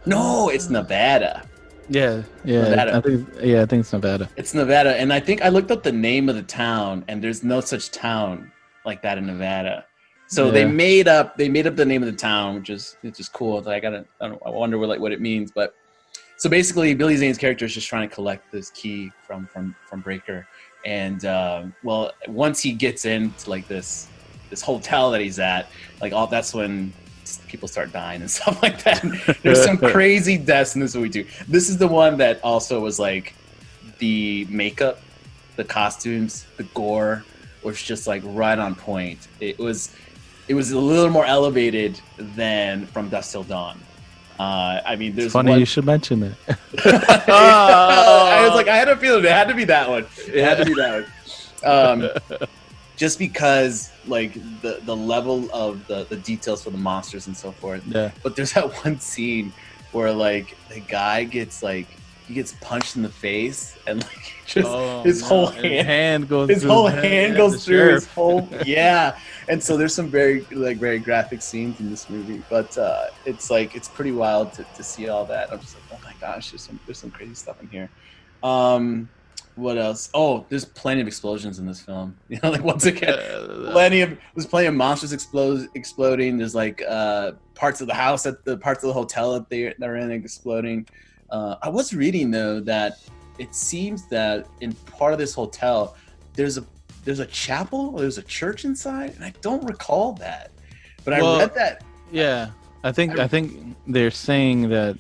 No, it's Nevada. Yeah, yeah. Nevada. I think yeah, I think it's Nevada. It's Nevada, and I think I looked up the name of the town, and there's no such town like that in Nevada. So they made up they made up the name of the town, which is which is cool. I gotta I, don't, I wonder what like what it means, but so basically Billy Zane's character is just trying to collect this key from from from Breaker, and um, well once he gets into like this this hotel that he's at, like all that's when people start dying and stuff like that. There's some crazy deaths in this movie too. This is the one that also was like the makeup, the costumes, the gore was just like right on point. It was it was a little more elevated than from Dusk Till Dawn. Uh, I mean, there's It's funny one- you should mention it. I was like, I had a feeling it had to be that one. It had to be that one. Um, just because like the the level of the the details for the monsters and so forth. Yeah. But there's that one scene where like the guy gets like he gets punched in the face and like just Oh, his no, whole his hand hand goes his whole hand the goes through his whole yeah and so there's some very like very graphic scenes in this movie but uh it's like it's pretty wild to, to see all that. I'm just like oh my gosh there's some there's some crazy stuff in here. Um what else? Oh there's plenty of explosions in this film. You know like once again plenty of there's plenty of monsters explode exploding. There's like uh parts of the house at the parts of the hotel that they, they're in exploding. Uh i was reading though that it seems that in part of this hotel there's a there's a chapel or there's a church inside and i don't recall that but i read that Yeah, I think I think they're saying that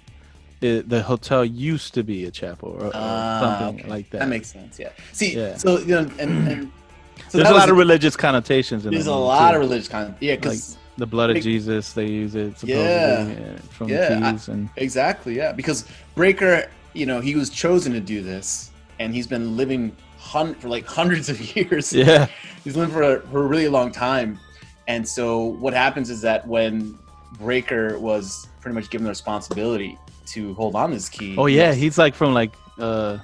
it, the hotel used to be a chapel or, or Ah, something okay. like that. that makes sense yeah see Yeah. so you know and, and so There's a lot was- of religious connotations in there's the a lot too. of religious content yeah because the blood of Jesus. They use it supposedly Yeah. uh, from Yeah, keys and Exactly, yeah. Because Breaker, you know, he was chosen to do this, and he's been living hun- for like hundreds of years. yeah, He's lived for a, for a really long time. And so what happens is that when Breaker was pretty much given the responsibility to hold on this key. Oh yeah, he's like from like uh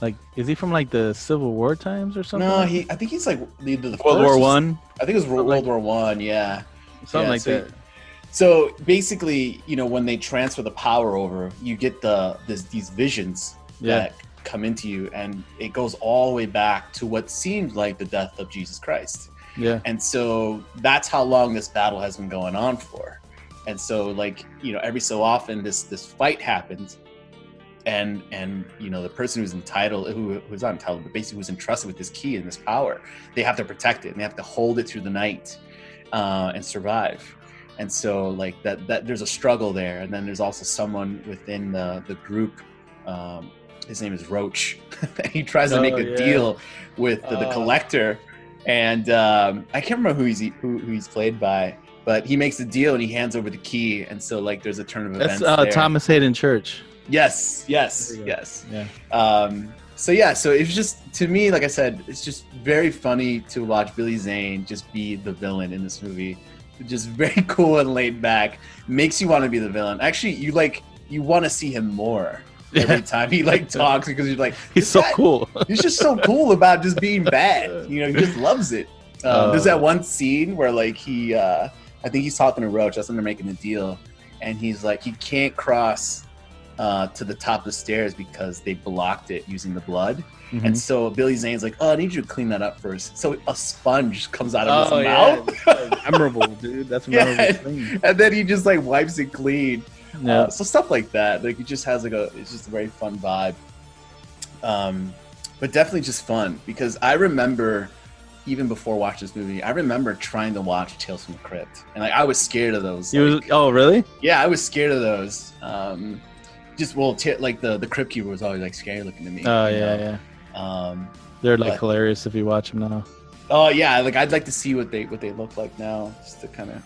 like is he from like the Civil War times or something? no, he. I think he's like the, the World War One, I think it was World, Like- War One. Yeah. something Yeah, like so- that. So basically, you know, when they transfer the power over, you get the this, these visions Yeah. that come into you, and it goes all the way back to what seemed like the death of Jesus Christ. Yeah, And so that's how long this battle has been going on for. And so, like you know, every so often this this fight happens, and and you know the person who's entitled, who who's not entitled, but basically who's entrusted with this key and this power, they have to protect it and they have to hold it through the night uh, and survive. And so, like that that there's a struggle there, and then there's also someone within the the group. Um, his name is Roach. he tries to make Oh, a yeah. deal with the, the Oh. collector and um, I can't remember who he's who, who he's played by, but he makes a deal and he hands over the key, and so like there's a turn of that's events. uh. Thomas Hayden Church. Yes, yes, There you go. yes. Yeah, Um, so yeah, so it's just to me, like I said, it's just very funny to watch Billy Zane just be the villain in this movie. Just very cool and laid back. Makes you want to be the villain. Actually, you like you want to see him more every time he like talks because you're like he's so guy- cool. he's just so cool about just being bad. You know, he just loves it. Um, there's that one scene where like he, uh, I think he's talking to Roach. That's when they're making a deal, and he's like, he can't cross uh, to the top of the stairs because they blocked it using the blood. Mhm. And so Billy Zane's like, oh, I need you to clean that up first. So a sponge comes out of Oh, his yeah. mouth, memorable, dude. That's a Yeah. memorable thing. and then he just like wipes it clean. Yeah. Uh, so stuff like that. Like it just has like a it's just a very fun vibe. Um, but definitely just fun because I remember even before watching this movie, I remember trying to watch Tales from the Crypt, and like I was scared of those. He was, oh, really? yeah, I was scared of those. Um, just well, t- like the the Crypt Keeper was always like scary looking to me. Oh, yeah, know? yeah. Um, They're like But- hilarious if you watch them now. oh yeah, like I'd like to see what they what they look like now, just to kind of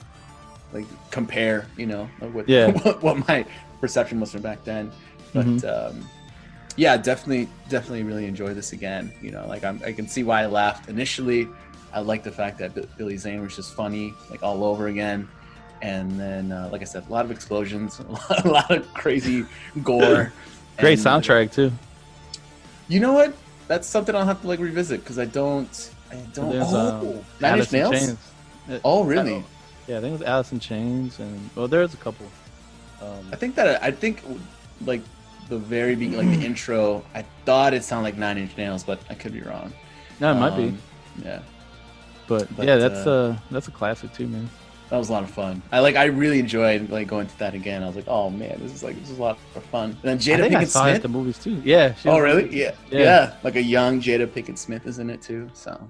like compare, you know, what Yeah. what, what my perception was from back then. But Mhm. um, yeah, definitely, definitely really enjoy this again. You know, like I'm, I can see why I laughed initially. I like the fact that B- Billy Zane was just funny, like all over again. and then uh, like I said, a lot of explosions, a lot, a lot of crazy gore. Great and- soundtrack too. You know what? That's something I'll have to like revisit because I don't. I don't. There's, oh, um, Nine Alice Inch in Nails. Chains. Oh, really? Yeah, I think it was Alice in Chains, and well, there's a couple. Um, I think that I think like the very beginning, like the intro, I thought it sounded like Nine Inch Nails, but I could be wrong. no, it might be, Um, Yeah, but, but, yeah, that's uh, uh, that's a classic too, man. that was a lot of fun. I like. I really enjoyed like going to that again. I was like, oh man, this is like this is a lot of fun. And then I Jada I Pinkett saw it at Smith. the movies too. Yeah. Oh really? Yeah. Yeah. yeah, Like a young Jada Pinkett Smith is in it too. So.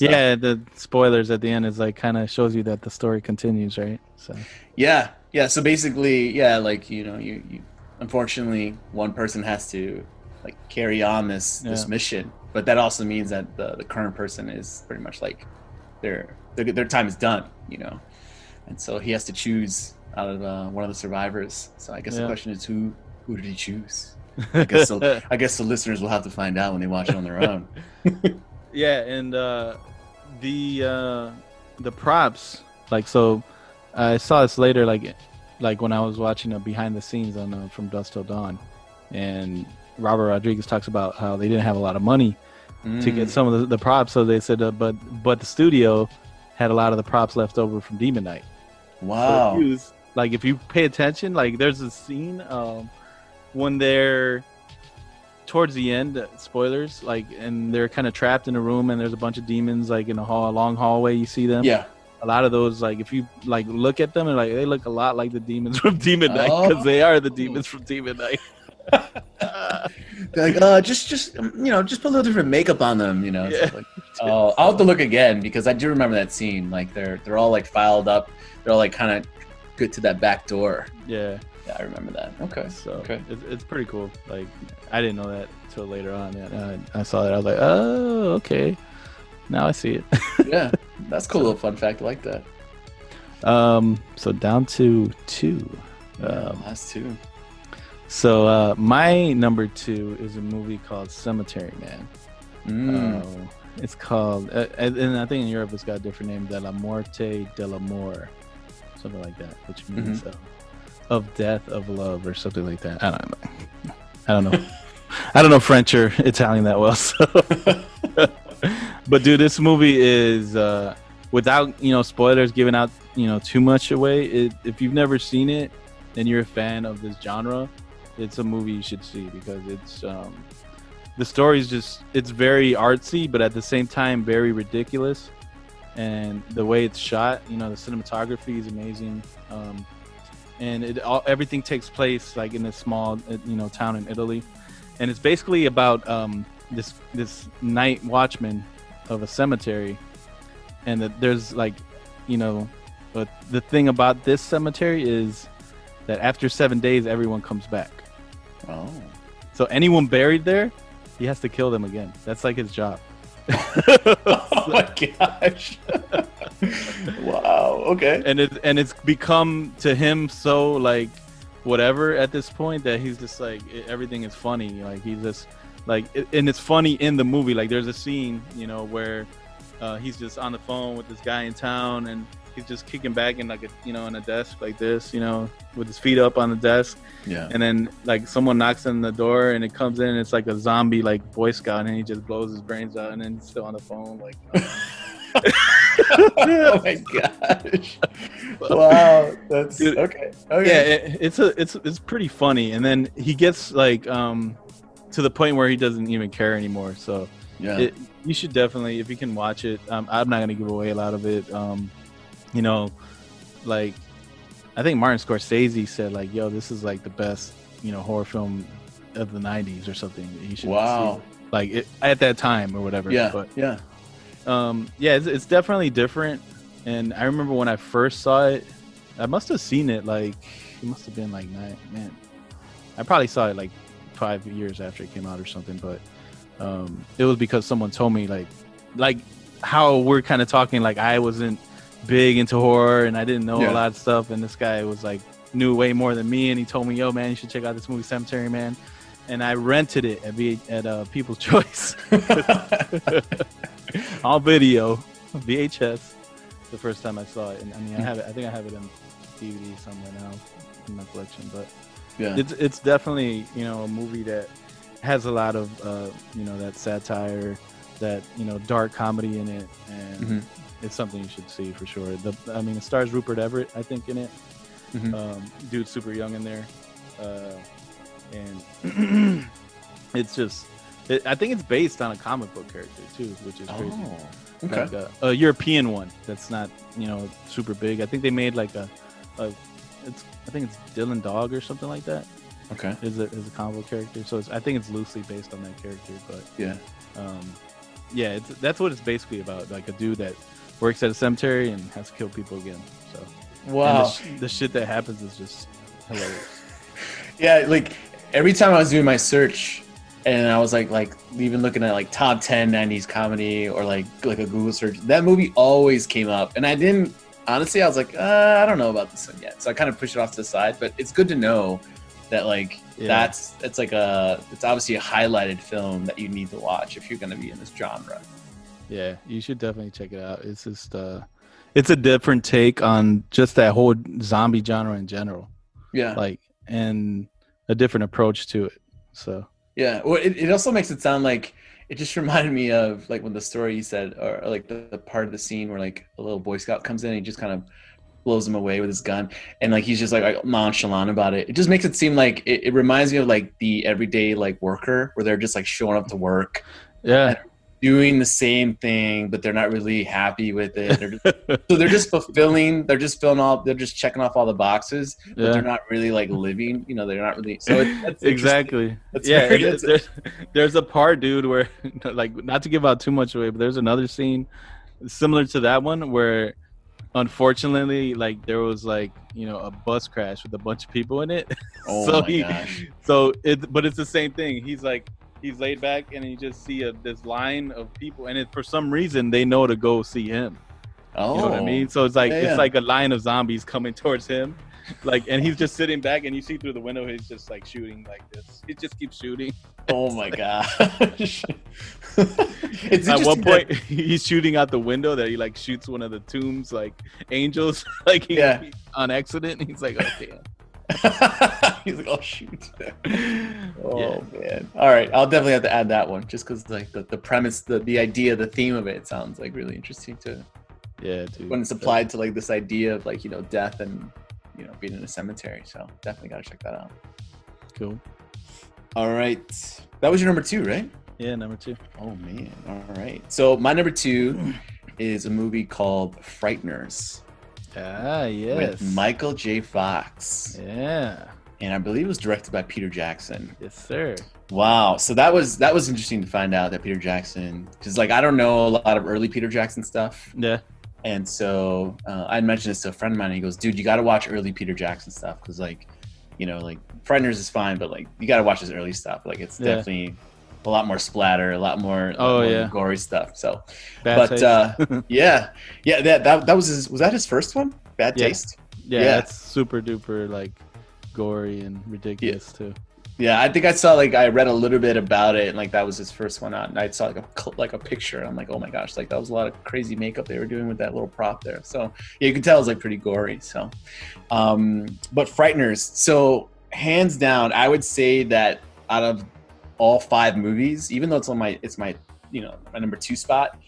Yeah, the spoilers at the end is like kind of shows you that the story continues, right? So Yeah, yeah. So basically, yeah, like you know, you, you unfortunately one person has to like carry on this this mission, but that also means that the the current person is pretty much like their their, their time is done, you know, and so he has to choose out of uh, one of the survivors. So I guess the question is who who did he choose? I guess so, I guess the listeners will have to find out when they watch it on their own. yeah, and uh, the uh, the props, like so, I saw this later, like like when I was watching a behind the scenes on uh, From Dusk Till Dawn, and Robert Rodriguez talks about how they didn't have a lot of money to Mm. get some of the, the props, so they said, uh, but but the studio had a lot of the props left over from Demon Knight. So Wow. was- like if you pay attention, like there's a scene um, when they're towards the end, uh, spoilers, like and they're kind of trapped in a room and there's a bunch of demons like in a hall, a long hallway. You see them. Yeah. A lot of those, like if you like look at them and like they look a lot like the demons from Demon Knight Oh. because they are the demons from Demon Knight. They're like, uh, just, just, um, you know, just put a little different makeup on them, you know. Yeah. like, oh, I'll have to look again because I do remember that scene. Like they're, they're all like filed up. They're all like kind of good to that back door. Yeah. Yeah, I remember that. Okay. So Okay. it's, it's pretty cool. Like I didn't know that till later on. Yeah, uh, I saw that. I was like, oh, okay. Now I see it. yeah, that's a cool little fun fact. I like that. Um, so down to two. Um, last two. So uh, my number two is a movie called Cemetery Man. Mm. Uh, it's called, uh, and and I think in Europe it's got a different name, De la Morte dell'Amore, something like that, which means uh, of death of love or something like that. I don't know. I don't know. I don't know French or Italian that well. So, but dude, this movie is uh, without you know spoilers giving out you know too much away. It, if you've never seen it and you're a fan of this genre, it's a movie you should see because it's um, the story is just it's very artsy, but at the same time very ridiculous. And the way it's shot, you know, the cinematography is amazing. Um, and it all everything takes place like in a small uh, you know town in Italy, and it's basically about um, this this night watchman of a cemetery, and that there's like you know, but the thing about this cemetery is that after seven days everyone comes back. Oh. So anyone buried there, he has to kill them again. That's like his job. oh my gosh. wow. Okay. and it and it's become to him so like whatever at this point that he's just like it, everything is funny like he's just like it, and it's funny in the movie like there's a scene you know where uh, he's just on the phone with this guy in town and he's just kicking back in like a you know on a desk like this you know with his feet up on the desk Yeah. and then like someone knocks on the door and it comes in and it's like a zombie like boy scout and he just blows his brains out and then he's still on the phone like oh my gosh. Wow. That's Dude, okay. Okay. yeah it, it's a it's it's pretty funny and then he gets like um to the point where he doesn't even care anymore so Yeah. it, you should definitely if you can watch it um, i'm not gonna give away a lot of it um you know like i think martin scorsese said like yo this is like the best you know horror film of the 90s or something you should Wow. it. like it, at that time or whatever Yeah. but yeah. um yeah it's, it's definitely different and i remember when i first saw it i must have seen it like it must have been like nine man i probably saw it like five years after it came out or something but um it was because someone told me like like how we're kind of talking like i wasn't big into horror and i didn't know Yeah. a lot of stuff and this guy was like knew way more than me and he told me yo man you should check out this movie cemetery man and i rented it at, v- at uh, people's choice on video, VHS, the first time I saw it, and I mean, I have it. I think I have it in DVD somewhere now in my collection. But Yeah. it's it's definitely you know a movie that has a lot of uh, you know that satire, that you know dark comedy in it, and Mhm. It's something you should see for sure. The I mean, it stars Rupert Everett, I think, in it. Mhm. Um, dude's super young in there, uh, and it's just. It, I think it's based on a comic book character too, which is crazy Oh, okay. like a, a European one that's not you know super big. I think they made like a, a it's I think it's Dylan Dog or something like that Okay. is a is a comic book character. So it's, I think it's loosely based on that character, but Yeah. um, yeah, it's that's what it's basically about. Like a dude that works at a cemetery and has to kill people again. So Wow. the, sh- the shit that happens is just hilarious. Yeah, like every time I was doing my search, and I was like, like even looking at like top 10 '90s comedy or like like a Google search, that movie always came up, and I didn't honestly. I was like, uh, I don't know about this one yet, so I kind of pushed it off to the side. But it's good to know that like Yeah. that's it's like a it's obviously a highlighted film that you need to watch if you're going to be in this genre. Yeah, you should definitely check it out. It's just uh, it's a different take on just that whole zombie genre in general. Yeah, like and a different approach to it. So Yeah, well, it, it also makes it sound like it just reminded me of like when the story you said, or, or, like the, the part of the scene where like a little Boy Scout comes in and he just kind of blows him away with his gun, and like he's just like, like nonchalant about it. It just makes it seem like it, it reminds me of like the everyday like worker where they're just like showing up to work, yeah, doing the same thing, but they're not really happy with it. They're just, so they're just fulfilling. They're just filling all. They're just checking off all the boxes, but Yeah. they're not really like living. You know, they're not really. So it, that's exactly. That's yeah, very- it- there's, there's a part, dude, where like not to give out too much away, but there's another scene similar to that one where unfortunately like there was like you know a bus crash with a bunch of people in it Oh so my he gosh. so it but it's the same thing he's like he's laid back and you just see a this line of people and it, for some reason they know to go see him Oh, you know what I mean? Oh, so it's like Yeah, it's like a line of zombies coming towards him, like, and he's just sitting back, and you see through the window he's just like shooting like this. He just keeps shooting. Oh my gosh. it's At one point, he's shooting out the window that he like shoots one of the tombs like angels, like he, Yeah. on accident. He's like, oh damn. he's like, oh shoot. Oh man. All right, I'll definitely have to add that one just because like the, the premise, the the idea, the theme of it sounds like really interesting to Yeah, dude. when it's applied to like this idea of like you know death and you know being in a cemetery. So definitely gotta check that out. Cool. All right, that was your number two, right? Yeah, number two. Oh man. All right. So my number two is a movie called Frighteners Ah, yes. with Michael J. Fox. Yeah. and I believe it was directed by Peter Jackson. Yes, sir. Wow, so that was that was interesting to find out that Peter Jackson, because like I don't know a lot of early Peter Jackson stuff, Yeah. and so uh, I mentioned this to a friend of mine. And he goes, "Dude, you got to watch early Peter Jackson stuff because like, you know, like Frighteners is fine, but like you got to watch his early stuff. Like it's Yeah. definitely a lot more splatter, a lot more, a lot Oh, more yeah. gory stuff. So, Bad but uh, yeah, yeah, that that that was his, was that his first one? Bad Yeah. Taste. yeah, yeah. that's super duper like gory and ridiculous too. Yeah, I think I saw like I read a little bit about it, and like that was his first one out, and I saw like a like a picture. And I'm like, oh my gosh, like that was a lot of crazy makeup they were doing with that little prop there. So yeah, you can tell it's like pretty gory. So, um, but Frighteners. So hands down, I would say that out of all five movies, even though it's on my it's my you know my number two spot,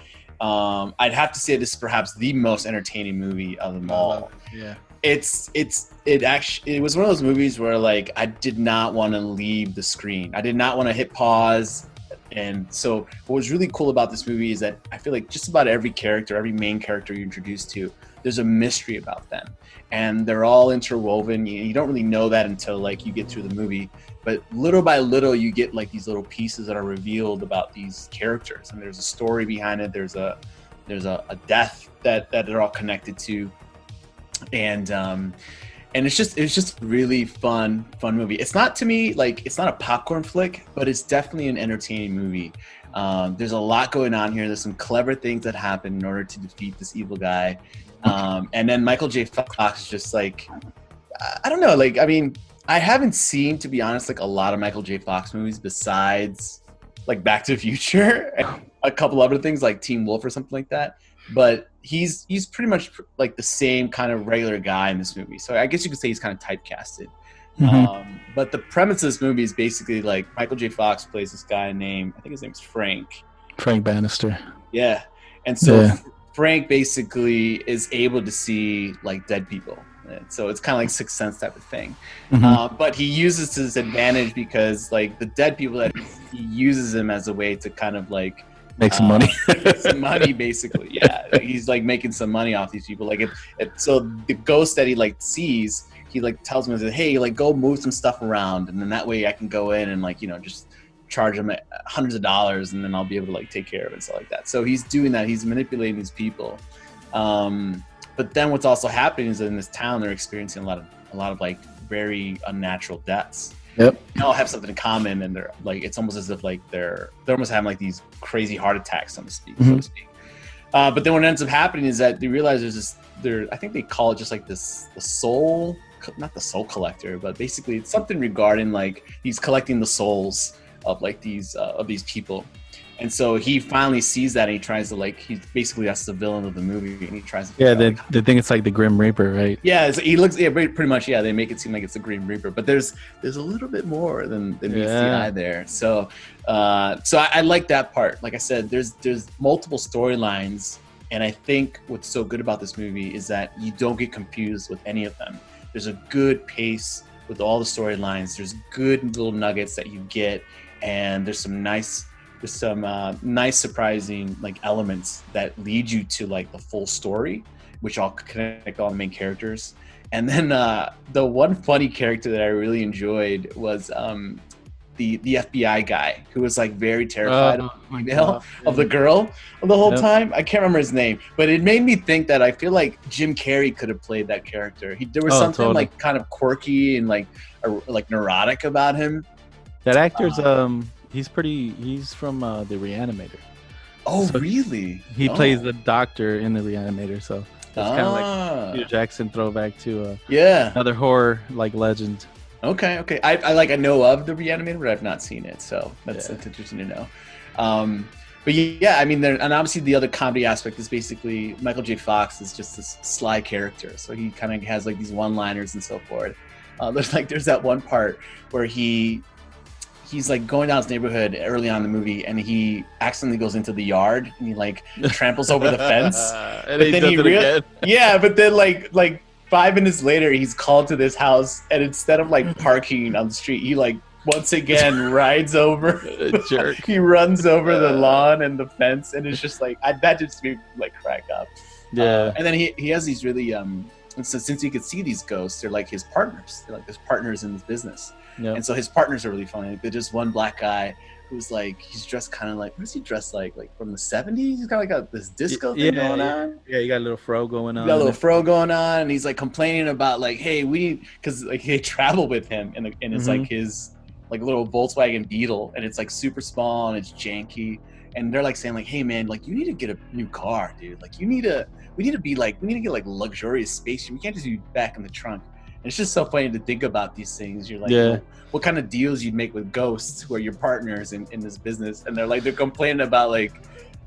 um, I'd have to say this is perhaps the most entertaining movie of them all Yeah. it's it's it actually it was one of those movies where like I did not want to leave the screen. I did not want to hit pause. And so what was really cool about this movie is that I feel like just about every character, every main character you're introduced to, there's a mystery about them. And they're all interwoven. You, you don't really know that until like you get through the movie. But little by little you get like these little pieces that are revealed about these characters. And there's a story behind it. There's a there's a, a death that, that they're all connected to. And um and it's just it's just really fun fun movie. It's not to me like it's not a popcorn flick but it's definitely an entertaining movie. Um, there's a lot going on here. There's some clever things that happen in order to defeat this evil guy. Um, and then michael j. Fox just like I- i don't know. Like i mean i haven't seen to be honest like a lot of michael j fox movies besides like back to the future a couple other things like Teen Wolf or something like that. But he's he's pretty much like the same kind of regular guy in this movie. So I guess you could say he's kind of typecasted. Mhm. Um, but the premise of this movie is basically like Michael J. Fox plays this guy named I think his name's Frank. Frank Bannister. Yeah, and so Yeah. Frank basically is able to see like dead people. So it's kind of like Sixth Sense type of thing. Mhm. Uh, but he uses his advantage because like the dead people that he uses him as a way to kind of like Make some uh, money. make some money basically. Yeah, he's like making some money off these people. Like it, it, so the ghost that he like sees, he like tells him, "Hey, like go move some stuff around, and then that way I can go in and like you know just charge him hundreds of dollars, and then I'll be able to like take care of it and stuff like that." So he's doing that. He's manipulating these people. Um, but then what's also happening is that in this town they're experiencing a lot of a lot of like very unnatural deaths Yep. they all have something in common and they're like it's almost as if like they're they're almost having like these crazy heart attacks so to speak so to Mhm. speak uh, but then what ends up happening is that they realize there's this there i think they call it just like this the soul not the soul collector but basically it's something regarding like he's collecting the souls of like these uh, of these people and so he finally sees that and he tries to like he basically that's the villain of the movie and he tries to Yeah, the, they, out, like, they think it's like the Grim Reaper, right? yeah, he looks. Yeah, pretty much. Yeah, they make it seem like it's the Green Reaper, but there's there's a little bit more than, than meets the eye there. So, uh, so I, I like that part. Like I said, there's there's multiple storylines, and I think what's so good about this movie is that you don't get confused with any of them. There's a good pace with all the storylines. There's good little nuggets that you get, and there's some nice there's some uh, nice surprising like elements that lead you to like the full story which all connect all the main characters and then uh, the one funny character that i really enjoyed was um, the the fbi guy who was like very terrified of, Oh, female, God. of the girl the whole Yep. time i can't remember his name but it made me think that i feel like jim carrey could have played that character he, there was Oh, something totally. like kind of quirky and like a, like neurotic about him That actor's Uh, um he's pretty he's from uh, the Reanimator. oh So really He Oh. plays the doctor in the Reanimator, so it's kind of like Ah, Peter Jackson throwback to uh, yeah another horror like legend. Okay, okay. I, I like I know of the Reanimator, but I've not seen it, so that's, Yeah. that's interesting to know. Um, but yeah, I mean, there, and obviously the other comedy aspect is basically Michael J. Fox is just this sly character, so he kind of has like these one-liners and so forth. Uh, there's like there's that one part where he he's like going down his neighborhood early on in the movie, and he accidentally goes into the yard and he like tramples over the fence. and But he then does he it real- again. yeah, but then like like five minutes later, he's called to this house, and instead of like parking on the street, he like once again rides over. Jerk. he runs over the lawn and the fence, and it's just like I, that just made me like crack up. Yeah. Uh, and then he he has these really um. And so since he could see these ghosts, they're like his partners. They're like his partners in his business. Yep. And so his partners are really funny. Like, there's just one black guy who's like he's dressed kind of like what is he dressed like? Like from the 70s? He's got like a, this disco thing going yeah. on Yeah, you got a little fro going on. got a little fro going on, and he's like complaining about like, hey, we because like they travel with him, and, and it's Mhm. like his like little Volkswagen Beetle, and it's like super small and it's janky, and they're like saying like, hey man, like you need to get a new car, dude. Like you need to, we need to be like, we need to get like luxurious space. We can't just be back in the trunk. It's just so funny to think about these things. You're like, Yeah. what, what kind of deals you'd make with ghosts who are your partners in, in this business, and they're like, they're complaining about like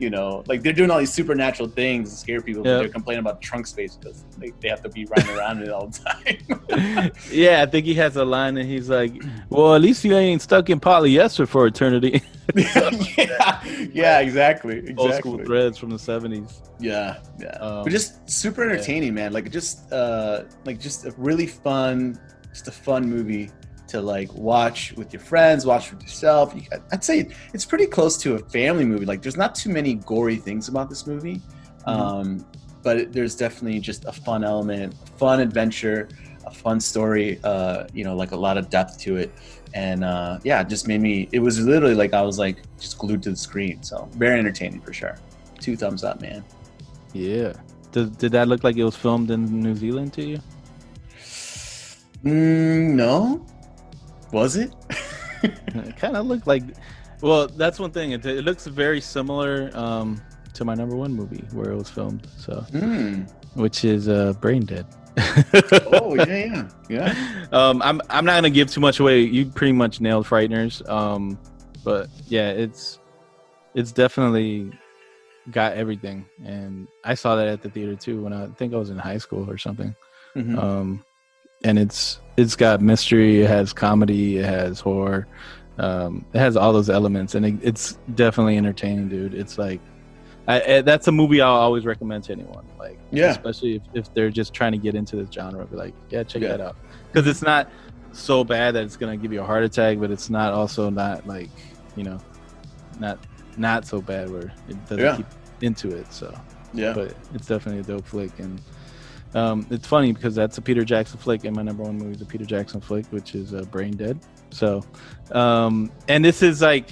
you know, like they're doing all these supernatural things to scare people, but they're complaining about trunk space because they, they have to be running around it all the time. yeah, I think he has a line and he's like, "Well, at least you ain't stuck in polyester for eternity." yeah, yeah, exactly, exactly. Old school threads from the '70s. Yeah, yeah. Um, but just super entertaining, man. Like just uh like just a really fun, just a fun movie to like watch with your friends, watch with yourself. You, I'd say it's pretty close to a family movie. Like there's not too many gory things about this movie. Um but it, there's definitely just a fun element, a fun adventure, a fun story, uh, you know, like a lot of depth to it. And uh, yeah, it just made me, it was literally like I was like just glued to the screen. So very entertaining for sure. Two thumbs up, man. Yeah. Did, did that look like it was filmed in New Zealand to you? Mm, no. Was it? it kind of looked like. Well, that's one thing. It, it looks very similar um, to my number one movie where it was filmed. So, Mm. which is uh, Brain Dead. Oh, yeah, yeah. Yeah. um, I'm I'm not gonna give too much away. You pretty much nailed Frighteners. Um, but yeah, it's it's definitely got everything, and I saw that at the theater too when I, I think I was in high school or something. Mhm. Um, and it's it's got mystery, it has comedy, it has horror, um, it has all those elements, and it, it's definitely entertaining, dude. It's like I, I, that's a movie I'll always recommend to anyone. Like, Yeah. especially if, if they're just trying to get into this genre, be like, yeah, check Yeah. that out, because it's not so bad that it's gonna give you a heart attack, but it's not also not like you know, not not so bad where it doesn't Yeah. keep into it. So yeah. but it's definitely a dope flick and um, it's funny because that's a peter jackson flick and my number one movie is a peter jackson flick which is uh, brain dead so um, and this is like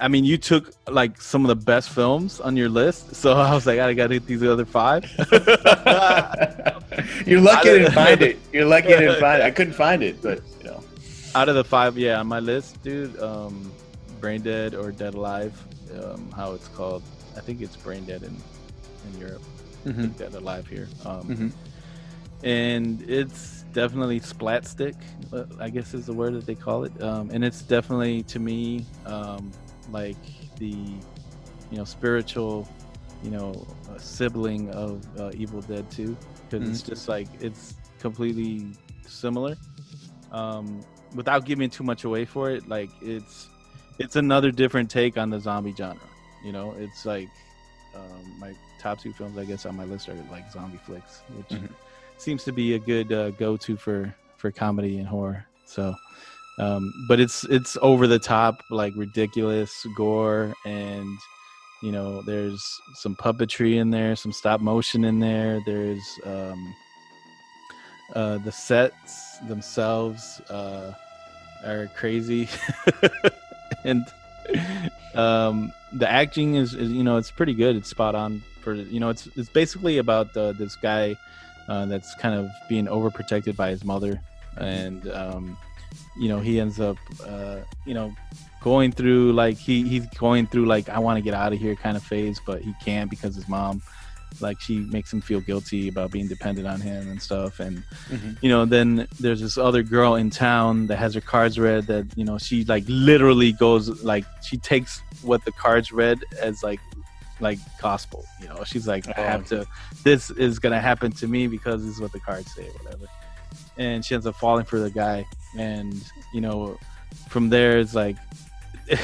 i mean you took like some of the best films on your list so i was like i gotta hit these other five You're lucky I didn't find it. You're lucky I didn't find it. I couldn't find it, but you know. out of the five yeah on my list dude um, brain dead or dead alive um, how it's called i think it's brain dead in, in europe I think dead alive here. Um, Mhm. and it's definitely splat stick uh, i guess is the word that they call it. Um, and it's definitely to me um, like the you know spiritual you know sibling of uh, evil dead 2 because it's just like it's completely similar. Um, without giving too much away for it like it's it's another different take on the zombie genre you know? It's like um, my top two films i guess on my list are like zombie flicks which Mhm. seems to be a good uh, go-to for for comedy and horror. So um, but it's it's over the top like ridiculous gore and you know there's some puppetry in there some stop motion in there. There's um, uh, the sets themselves uh, are crazy. And um, the acting is, is you know it's pretty good. It's spot on for you know it's it's basically about uh, this guy uh, that's kind of being overprotected by his mother. And um, you know he ends up uh, you know going through like he he's going through like I want to get out of here kind of phase but he can't because his mom like she makes him feel guilty about being dependent on him and stuff. And Mhm. you know then there's this other girl in town that has her cards read that you know she like literally goes like she takes what the cards read as like like gospel you know? She's like i Oh, have to this is gonna happen to me because this is what the cards say whatever. And she ends up falling for the guy. And you know from there it's like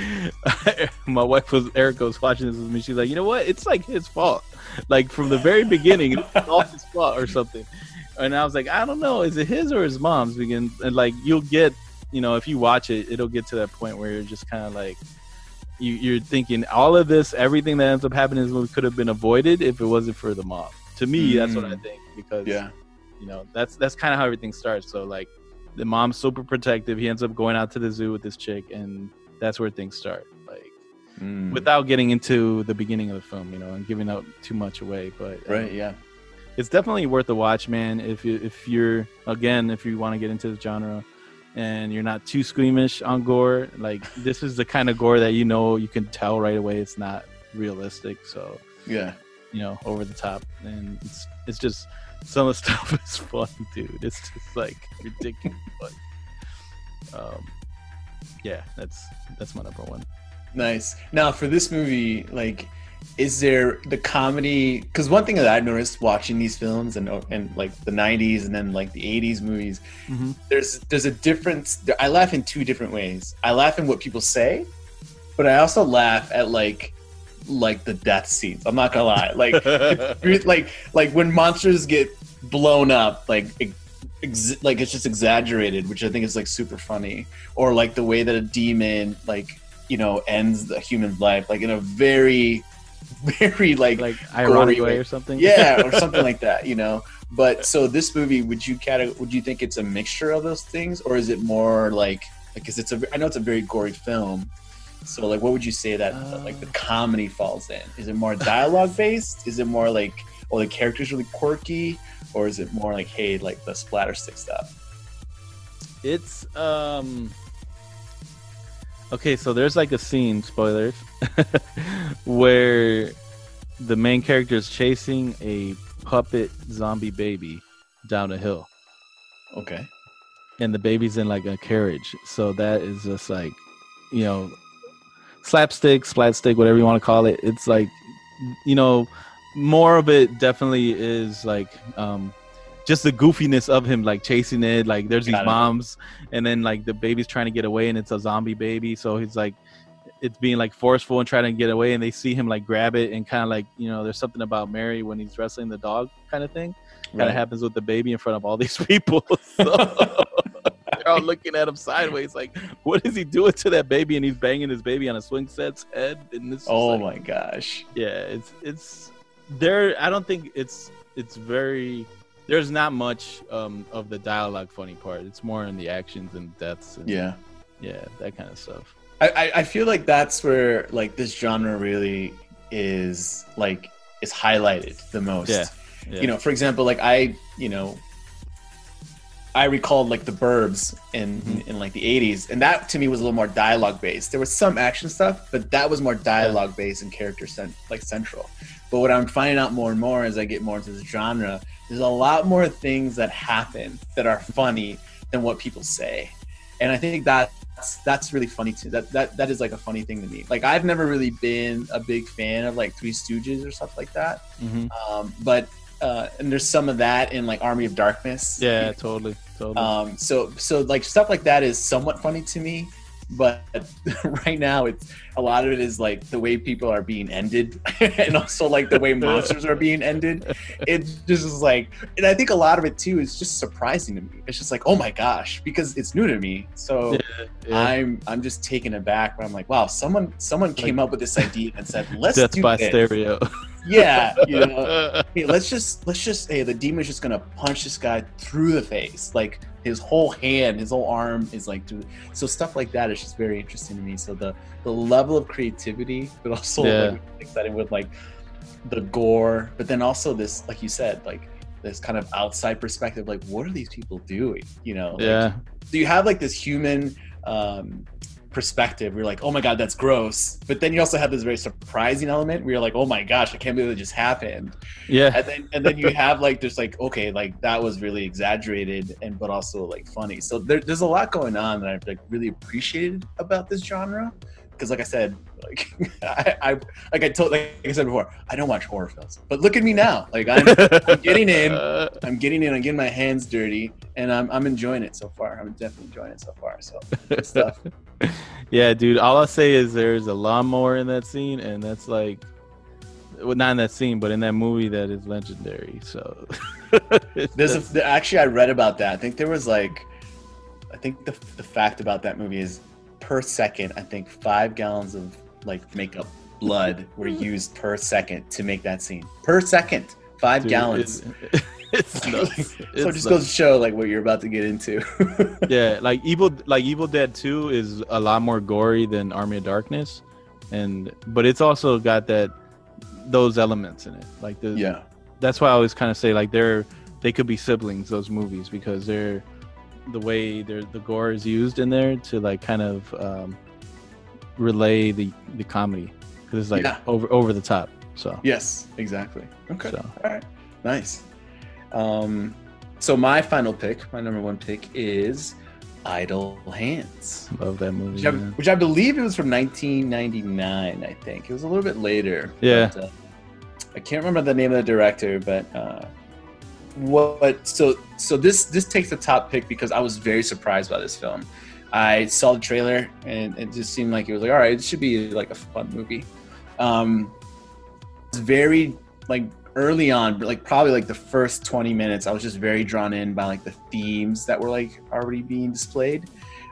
my wife was Erica was watching this with me. She's like, you know what? It's like his fault. Like from the very beginning, it's all his fault or something. And I was like, I don't know. Is it his or his mom's? Begin and like you'll get, you know, if you watch it, it'll get to that point where you're just kind of like, you, you're thinking all of this, everything that ends up happening in this movie could have been avoided if it wasn't for the mom. To me, that's what I Mm. think because Yeah. you know that's that's kind of how everything starts so like the mom's super protective he ends up going out to the zoo with this chick and that's where things start like Mm. without getting into the beginning of the film you know and giving out too much away but um, Right. Yeah. it's definitely worth a watch man if you if you're again if you want to get into the genre and you're not too squeamish on gore like this is the kind of gore that you know you can tell right away it's not realistic so Yeah. you know, over the top, and it's it's just some of the stuff is funny, dude. It's just like ridiculous. but um, yeah, that's that's my number one. Nice. Now for this movie, like, is there the comedy? Because one thing that I've noticed watching these films and and like the '90s and then like the '80s movies, Mhm. there's there's a difference. I laugh in two different ways. I laugh in what people say, but I also laugh at like like the death scenes. I'm not gonna lie. Like like like when monsters get blown up, like. Ex- like it's just exaggerated, which I think is like super funny, or like the way that a demon like you know ends the human's life like in a very very like, Like ironic gory way way. or something. yeah or something like that you know? But so this movie would you cate- would you think it's a mixture of those things? Or is it more like because it's a i know it's a very gory film. So like what would you say that like the uh. comedy falls in? Is it more dialogue based is it more like oh the characters really quirky or is it more like hey like the splatter stick stuff It's um Okay, so there's like a scene, spoilers, where the main character is chasing a puppet zombie baby down a hill. okay and the baby's in like a carriage. So that is just like, you know, slapstick, splatstick, whatever you want to call it. It's like, you know, more of it definitely is like um just the goofiness of him like chasing it like there's these Got it. moms and then like the baby's trying to get away and it's a zombie baby so he's like it's being like forceful and trying to get away and they see him like grab it and kind of like you know there's something about mary when he's wrestling the dog kind of thing kind of Right. happens with the baby in front of all these people so they're all looking at him sideways like what is he doing to that baby and he's banging his baby on a swing set's head and this Oh like, my gosh. yeah it's it's there i don't think it's it's very there's not much um of the dialogue funny part it's more in the actions and deaths and Yeah. yeah that kind of stuff I, I, feel like that's where like this genre really is like is highlighted the most. Yeah, yeah. You know, for example, like I, you know, I recalled like the Burbs in Mm-hmm. in like the '80s, and that to me was a little more dialogue based. There was some action stuff, but that was more dialogue based and character cent- like central. But what I'm finding out more and more as I get more into this genre, there's a lot more things that happen that are funny than what people say, and I think that's that's really funny too. That that that is like a funny thing to me. Like I've never really been a big fan of like Three Stooges or stuff like that, Mhm. um, but uh, and there's some of that in like Army of Darkness. yeah totally totally Um, so so like stuff like that is somewhat funny to me, but right now it's a lot of it is like the way people are being ended, and also like the way monsters are being ended. It just is like, and I think a lot of it too is just surprising to me. It's just like, oh my gosh, because it's new to me. So yeah. I'm I'm just taken aback. But I'm like, wow, someone someone came up with this idea and said, let's death do by this. stereo Yeah, you know, hey, let's just let's just hey, the demon's just gonna punch this guy through the face, like his whole hand, his whole arm is like through. So stuff like that is just very interesting to me. So the the level of creativity, but also Yeah. like, excited with like the gore, but then also this, like you said, like this kind of outside perspective, like what are these people doing? You know, like, yeah so you have like this human um, perspective. We're like, oh my god, that's gross. But then you also have this very surprising element where you're like, oh my gosh, I can't believe it just happened. yeah And then and then you have like there's like okay, like that was really exaggerated and but also like funny. So there, there's a lot going on that I've like really appreciated about this genre. Because like I said, like I, I like I told like I said before, I don't watch horror films. But look at me now. Like I'm, I'm getting in. I'm getting in. I'm getting my hands dirty, and I'm I'm enjoying it so far. I'm definitely enjoying it so far. So good stuff. yeah, dude. All I'll say is there's a lawnmower in that scene, and that's like, well, not in that scene, but in that movie that is legendary. So There's a, actually I read about that. I think there was like, I think the the fact about that movie is per second. I think five gallons of like makeup blood were mm-hmm. used per second to make that scene. Per second, five Dude, gallons. It's, it's nuts. so It's just nuts. goes to show like what you're about to get into. yeah, like evil, like Evil Dead Two is a lot more gory than Army of Darkness, and but it's also got that those elements in it. Like the yeah. that's why I always kind of say like they're they could be siblings those movies because they're the way the gore is used in there to like kind of um, relay the the comedy because it's like Yeah. over over the top. So Yes, exactly. Okay. So. All right. Nice. Um, so my final pick, my number one pick is Idle Hands, love that movie. which I, which I believe it was from 1999. I think it was a little bit later. Yeah. But, uh, I can't remember the name of the director, but uh, what? So so this this takes the top pick because I was very surprised by this film. I saw the trailer and it just seemed like it was like, all right, it should be like a fun movie. Um, it's very like early on, but like probably like the first 20 minutes, I was just very drawn in by like the themes that were like already being displayed.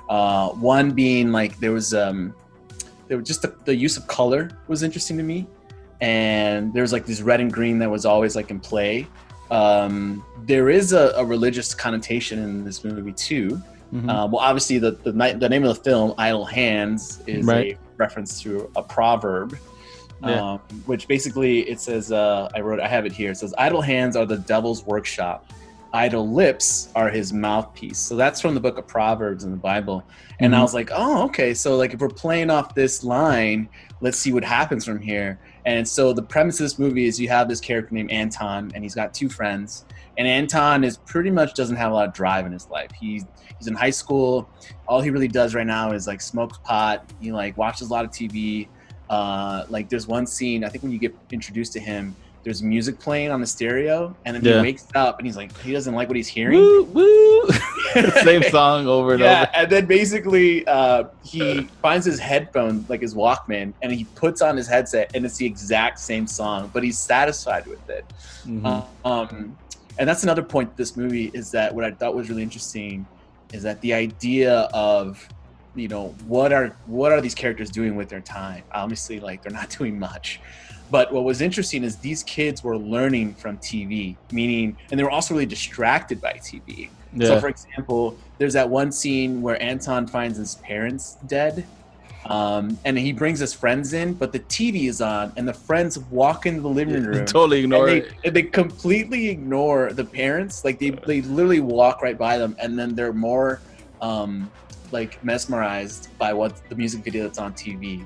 Uh, one being like there was um, there was just the, the use of color was interesting to me, and there was like this red and green that was always like in play. Um, there is a, a religious connotation in this movie too. Mhm. Uh, well, obviously, the, the the name of the film, "Idle Hands," is Right. a reference to a proverb, Yeah. um, which basically it says. Uh, I wrote, I have it here. It says, "Idle hands are the devil's workshop. Idle lips are his mouthpiece." So that's from the book of Proverbs in the Bible. And I Mhm. was like, "Oh, okay. So like, if we're playing off this line, let's see what happens from here." And so the premise of this movie is you have this character named Anton, and he's got two friends, And Anton is pretty much doesn't have a lot of drive in his life. He's he's in high school. All he really does right now is like smokes pot. He like watches a lot of TV. Uh, like there's one scene I think when you get introduced to him, there's music playing on the stereo, and then Yeah. he wakes up and he's like he doesn't like what he's hearing. Woo woo. Same song over and yeah, over. and then basically uh, he finds his headphone, like his Walkman, and he puts on his headset, and it's the exact same song, but he's satisfied with it. Mhm. Um, and that's another point. This movie is that what I thought was really interesting is that the idea of you know what are what are these characters doing with their time? Obviously, like they're not doing much. But what was interesting is these kids were learning from TV, meaning, and they were also really distracted by TV. So, for example, there's that one scene where Anton finds his parents dead, um, and he brings his friends in, but the TV is on, and the friends walk into the living room. totally ignore and it. they, and they completely ignore the parents. Like they, they literally walk right by them, and then they're more um, like mesmerized by what the music video that's on TV.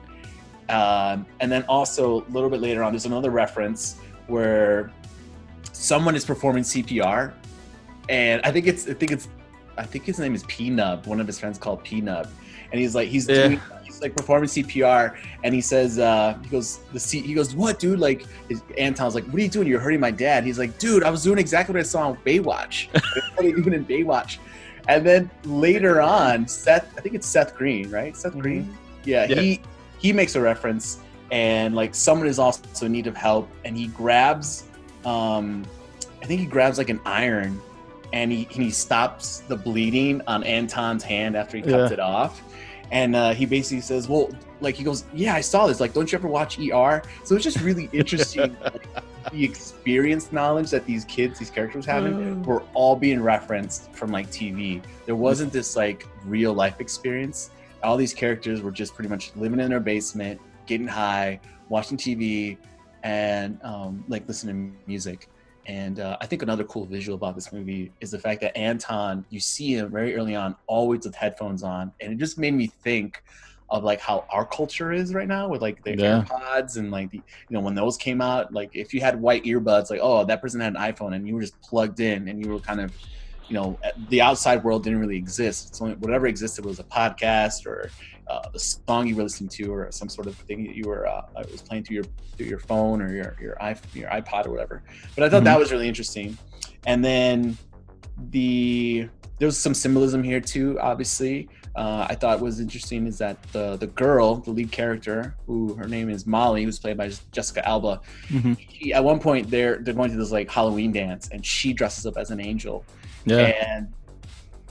Um, and then also a little bit later on, there's another reference where someone is performing CPR, and I think it's I think it's I think his name is Pnub. One of his friends called Pnub, and he's like he's Yeah. doing he's like performing CPR, and he says uh, he goes the C, he goes what dude like his, Anton's like what are you doing? You're hurting my dad. He's like dude, I was doing exactly what I saw on Baywatch. what are you doing in Baywatch? And then later on, Seth I think it's Seth Green, right? Seth Green. Yeah, Yeah. he he makes a reference, and like someone is also in need of help, and he grabs, um, I think he grabs like an iron, and he and he stops the bleeding on Anton's hand after he cuts Yeah. it off, and uh, he basically says, "Well, like he goes, yeah, I saw this. Like, don't you ever watch ER?" So it's just really interesting. like, the experience knowledge that these kids, these characters having, were all being referenced from like TV. There wasn't this like real life experience. All these characters were just pretty much living in their basement, getting high, watching TV, and um, like listening to music. And uh, I think another cool visual about this movie is the fact that Anton, you see him very early on, always with headphones on, and it just made me think of like how our culture is right now with like the Yeah. AirPods and like the you know when those came out, like if you had white earbuds, like oh that person had an iPhone and you were just plugged in and you were kind of you know the outside world didn't really exist. It's only whatever existed was a podcast or uh, the song you were listening to or some sort of thing that you were uh, was playing through your through your phone or your your, iP- your iPod or whatever. But I thought that was really interesting. And then the there was some symbolism here too. Obviously, uh, I thought was interesting is that the the girl, the lead character, who her name is Molly, who's played by Jessica Alba. Mhm. She, at one point, they're they're going to this like Halloween dance, and she dresses up as an angel. Yeah. And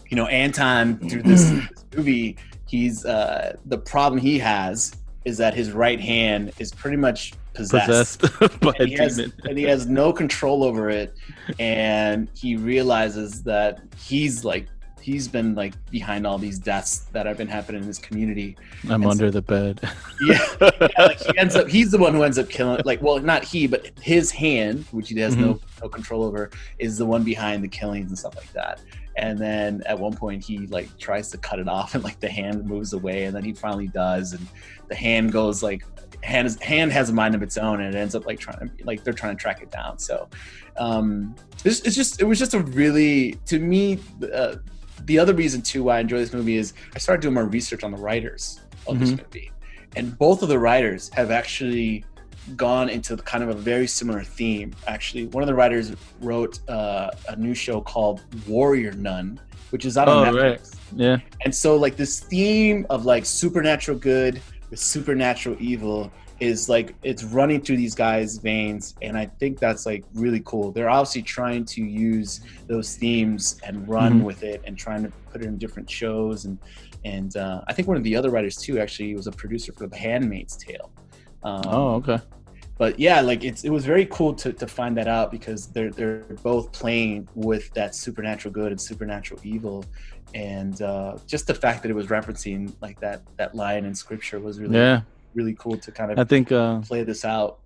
you know, Anton through this, this movie, he's uh, the problem he has is that his right hand is pretty much possessed, Possessed by and, he has, and he has no control over it. And he realizes that he's like he's been like behind all these deaths that have been happening in this community. I'm And under the bed. Yeah, yeah, like he ends up he's the one who ends up killing like well not he but his hand which he has no no control over is the one behind the killings and stuff like that and then at one point he like tries to cut it off and like the hand moves away and then he finally does and the hand goes like hand is, hand has a mind of its own and it ends up like trying to like they're trying to track it down so um it's, it's just it was just a really to me uh, the other reason too why i enjoy this movie is i started doing more research on the writers of this Mhm. movie and both of the writers have actually gone into kind of a very similar theme actually one of the writers wrote uh, a new show called warrior nun which is out on Oh, netflix right. Yeah. and so like this theme of like supernatural good with supernatural evil is like it's running through these guys' veins, and I think that's like really cool. They're obviously trying to use those themes and run Mhm. with it and trying to put it in different shows and and uh, I think one of the other writers too actually was a producer for The Handmaid's Tale. Um, Oh, okay. but yeah, like it's it was very cool to, to find that out because they're they're both playing with that supernatural good and supernatural evil, and uh, just the fact that it was referencing like that that line in scripture was really Yeah. Really cool to kind of I think uh, play this out.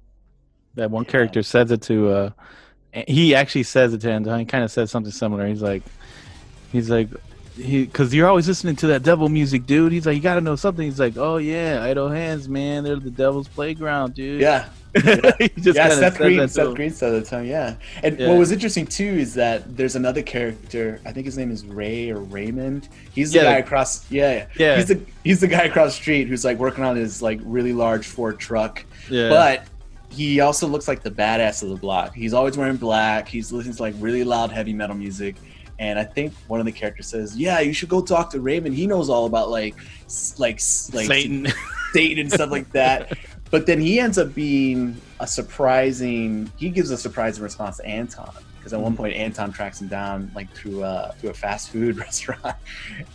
that one character says it to. Uh, he actually says it to Anton. He kind of says something similar. He's like, he's like, he because you're always listening to that devil music, dude. He's like, you got to know something. He's like, oh yeah, idle hands, man. They're the devil's playground, dude. Yeah, yeah, Seth Green. that Seth. Green said that him. Yeah, and Yeah. what was interesting too is that there's another character. I think his name is Ray or Raymond. He's the Yeah, guy across. Yeah, yeah, Yeah. He's the he's the guy across the street who's like working on his like really large Ford truck. Yeah. But he also looks like the badass of the block. He's always wearing black. He's listening to like really loud heavy metal music. And I think one of the characters says, "Yeah, you should go talk to Raymond. He knows all about like, like, like Satan. Satan and stuff like that." But then he ends up being a surprising. He gives a surprising response to Anton because at one Mm-hmm. point Anton tracks him down like through a through a fast food restaurant,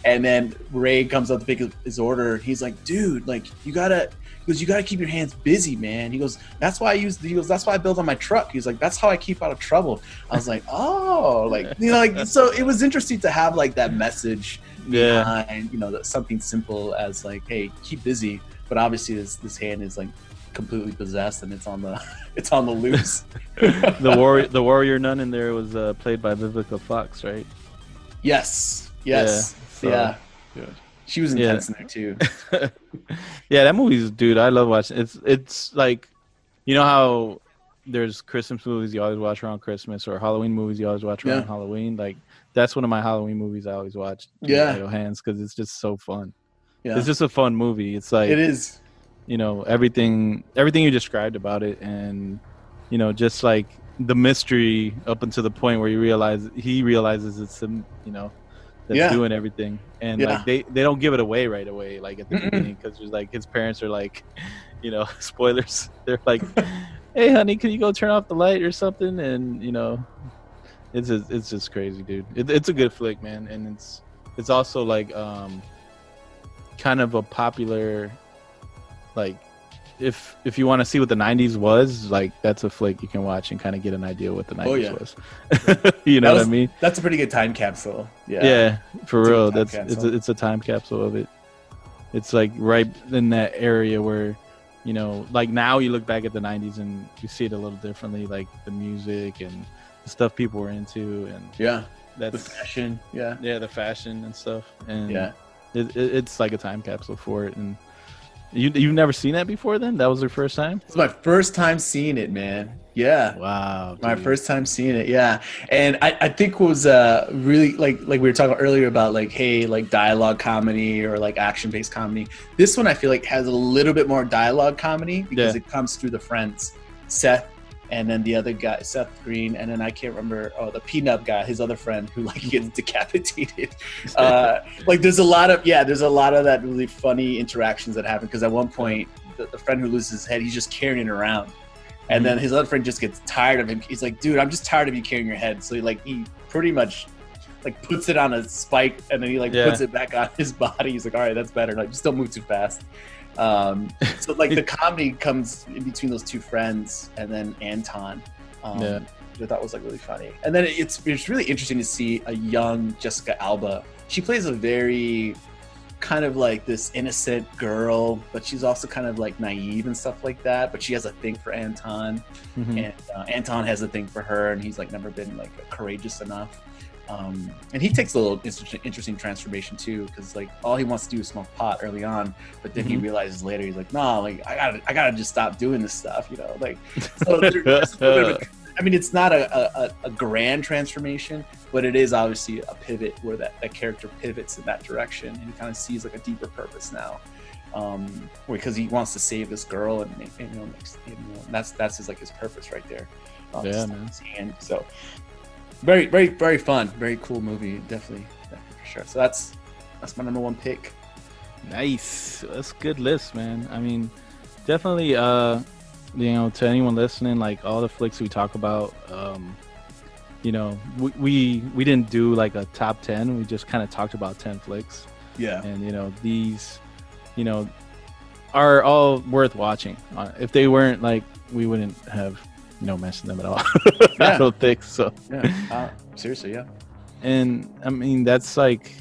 and then Ray comes up to pick his, his order. He's like, "Dude, like you gotta." He goes, you gotta keep your hands busy, man. He goes, that's why I use. He goes, that's why I build on my truck. He's like, that's how I keep out of trouble. I was like, oh, like you know, like so. It was interesting to have like that message Yeah. behind, you know, that something simple as like, hey, keep busy. But obviously, this this hand is like completely possessed and it's on the it's on the loose. the warrior, the warrior nun in there was uh, played by Vivica Fox, right? Yes, yes, Yeah, yeah. so- She was Yeah. intense in there too. yeah, that movie's dude. I love watching. It's it's like, you know how there's Christmas movies you always watch around Christmas, or Halloween movies you always watch around Yeah. Halloween. Like that's one of my Halloween movies I always watch. Yeah. Hands because it's just so fun. Yeah, It's just a fun movie. It's like it is. you know everything everything you described about it, and you know just like the mystery up until the point where you realize he realizes it's him. You know. That's Yeah. doing everything, and Yeah. like they they don't give it away right away, like at the beginning, because like his parents are like, you know, spoilers. They're like, "Hey, honey, can you go turn off the light or something?" And you know, it's just, it's just crazy, dude. It, it's a good flick, man, and it's it's also like um, kind of a popular, like, if if you want to see what the '90s was, like that's a flick you can watch and kind of get an idea what the '90s Oh, yeah. was. you know That what I mean? That's a pretty good time capsule. Yeah. Yeah, for It's real. That's it's a, it's a time capsule of it. It's like right in that area where, you know, like now you look back at the '90s and you see it a little differently, like the music and the stuff people were into, and Yeah. that's The fashion. Yeah. yeah, the fashion and stuff. And Yeah. It, it, it's like a time capsule for it. And you you've never seen that before? Then that was your first time? It's my first time seeing it, man. Yeah. Wow, My first time seeing it, yeah, and I, I think was uh really like like we were talking earlier about like hey like dialogue comedy or like action based comedy. This one I feel like has a little bit more dialogue comedy because Yeah. it comes through the friends, Seth, and then the other guy Seth Green, and then I can't remember oh the peanut guy, his other friend who like gets decapitated. Uh, like there's a lot of yeah, there's a lot of that really funny interactions that happen because at one point the, the friend who loses his head, he's just carrying it around. And then his other friend just gets tired of him. He's like, dude, I'm just tired of you carrying your head. So he like he pretty much like puts it on a spike and then he like Yeah. puts it back on his body. He's like, all right, that's better. Like just don't move too fast. Um, so like the comedy comes in between those two friends and then Anton. Um, Yeah. which I thought was like really funny. And then it's it's really interesting to see a young Jessica Alba. She plays a very kind of like this innocent girl, but she's also kind of like naive and stuff like that. But she has a thing for Anton, Mhm. and uh, Anton has a thing for her, and he's like never been like courageous enough. Um, and he takes a little interesting, interesting transformation too, because like all he wants to do is smoke pot early on, but then he Mhm. realizes later he's like, nah, like I gotta, I gotta just stop doing this stuff, you know, like. So there- there's a little bit of a- I mean, it's not a, a, a grand transformation, but it is obviously a pivot where that, that character pivots in that direction and he kind of sees like a deeper purpose now. Um, because he wants to save this girl and, and, you know, know, that's that's his like his purpose right there. Um, Yeah, man. hand. So very, very, very fun, very cool movie, definitely, definitely for sure. So that's that's my number one pick. Nice. That's a good list, man. I mean, definitely uh you know, to anyone listening, like all the flicks we talk about, um, you know, we we, we didn't do like a top ten. We just kind of talked about ten flicks. Yeah, And you know, these, you know, are all worth watching. Uh, if they weren't like we wouldn't have, you know, mentioned them at all. Yeah. I don't think so yeah, uh, seriously, yeah, and I mean that's like,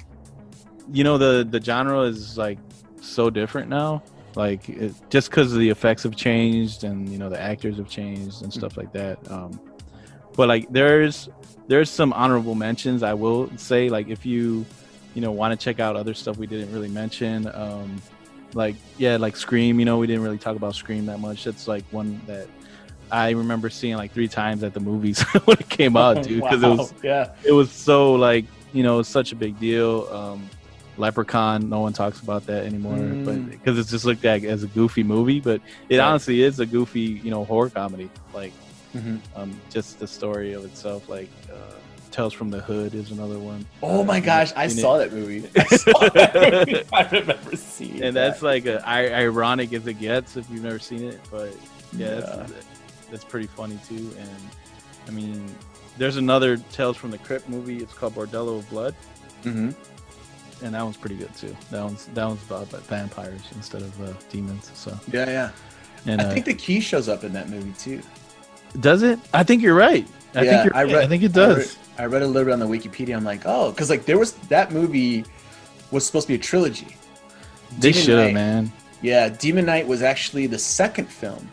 you know, the the genre is like so different now. Like it, just because the effects have changed and you know the actors have changed and stuff like that. Um, but like there's there's some honorable mentions. I will say like if you you know want to check out other stuff we didn't really mention. Um, like yeah, like Scream. You know, we didn't really talk about Scream that much. That's like one that I remember seeing like three times at the movies when it came out, dude. Because it was yeah. it was so like you know such a big deal. Um, Leprechaun, no one talks about that anymore, Mm. but because it's just looked at as a goofy movie, but it Right. honestly is a goofy, you know, horror comedy. Like Mhm. um, just the story of itself, like uh, Tales from the Hood is another one. Oh my Uh, gosh, I saw that movie. I saw that movie. I remember seeing and that's like a, I, ironic as it gets if you've never seen it but yeah, That's, that's pretty funny too and i mean there's another tales from the crypt movie it's called bordello of blood hmm and that one's pretty good too that one's that one's about vampires instead of uh, demons so Yeah, yeah. and I uh, think the key shows up in that movie too. does it i think you're right i Yeah, think you're I right. read- i think it I does read, I read a little bit on the Wikipedia. I'm like, oh, because like there was that movie was supposed to be a trilogy. they should have man Yeah, Demon Knight was actually the second film,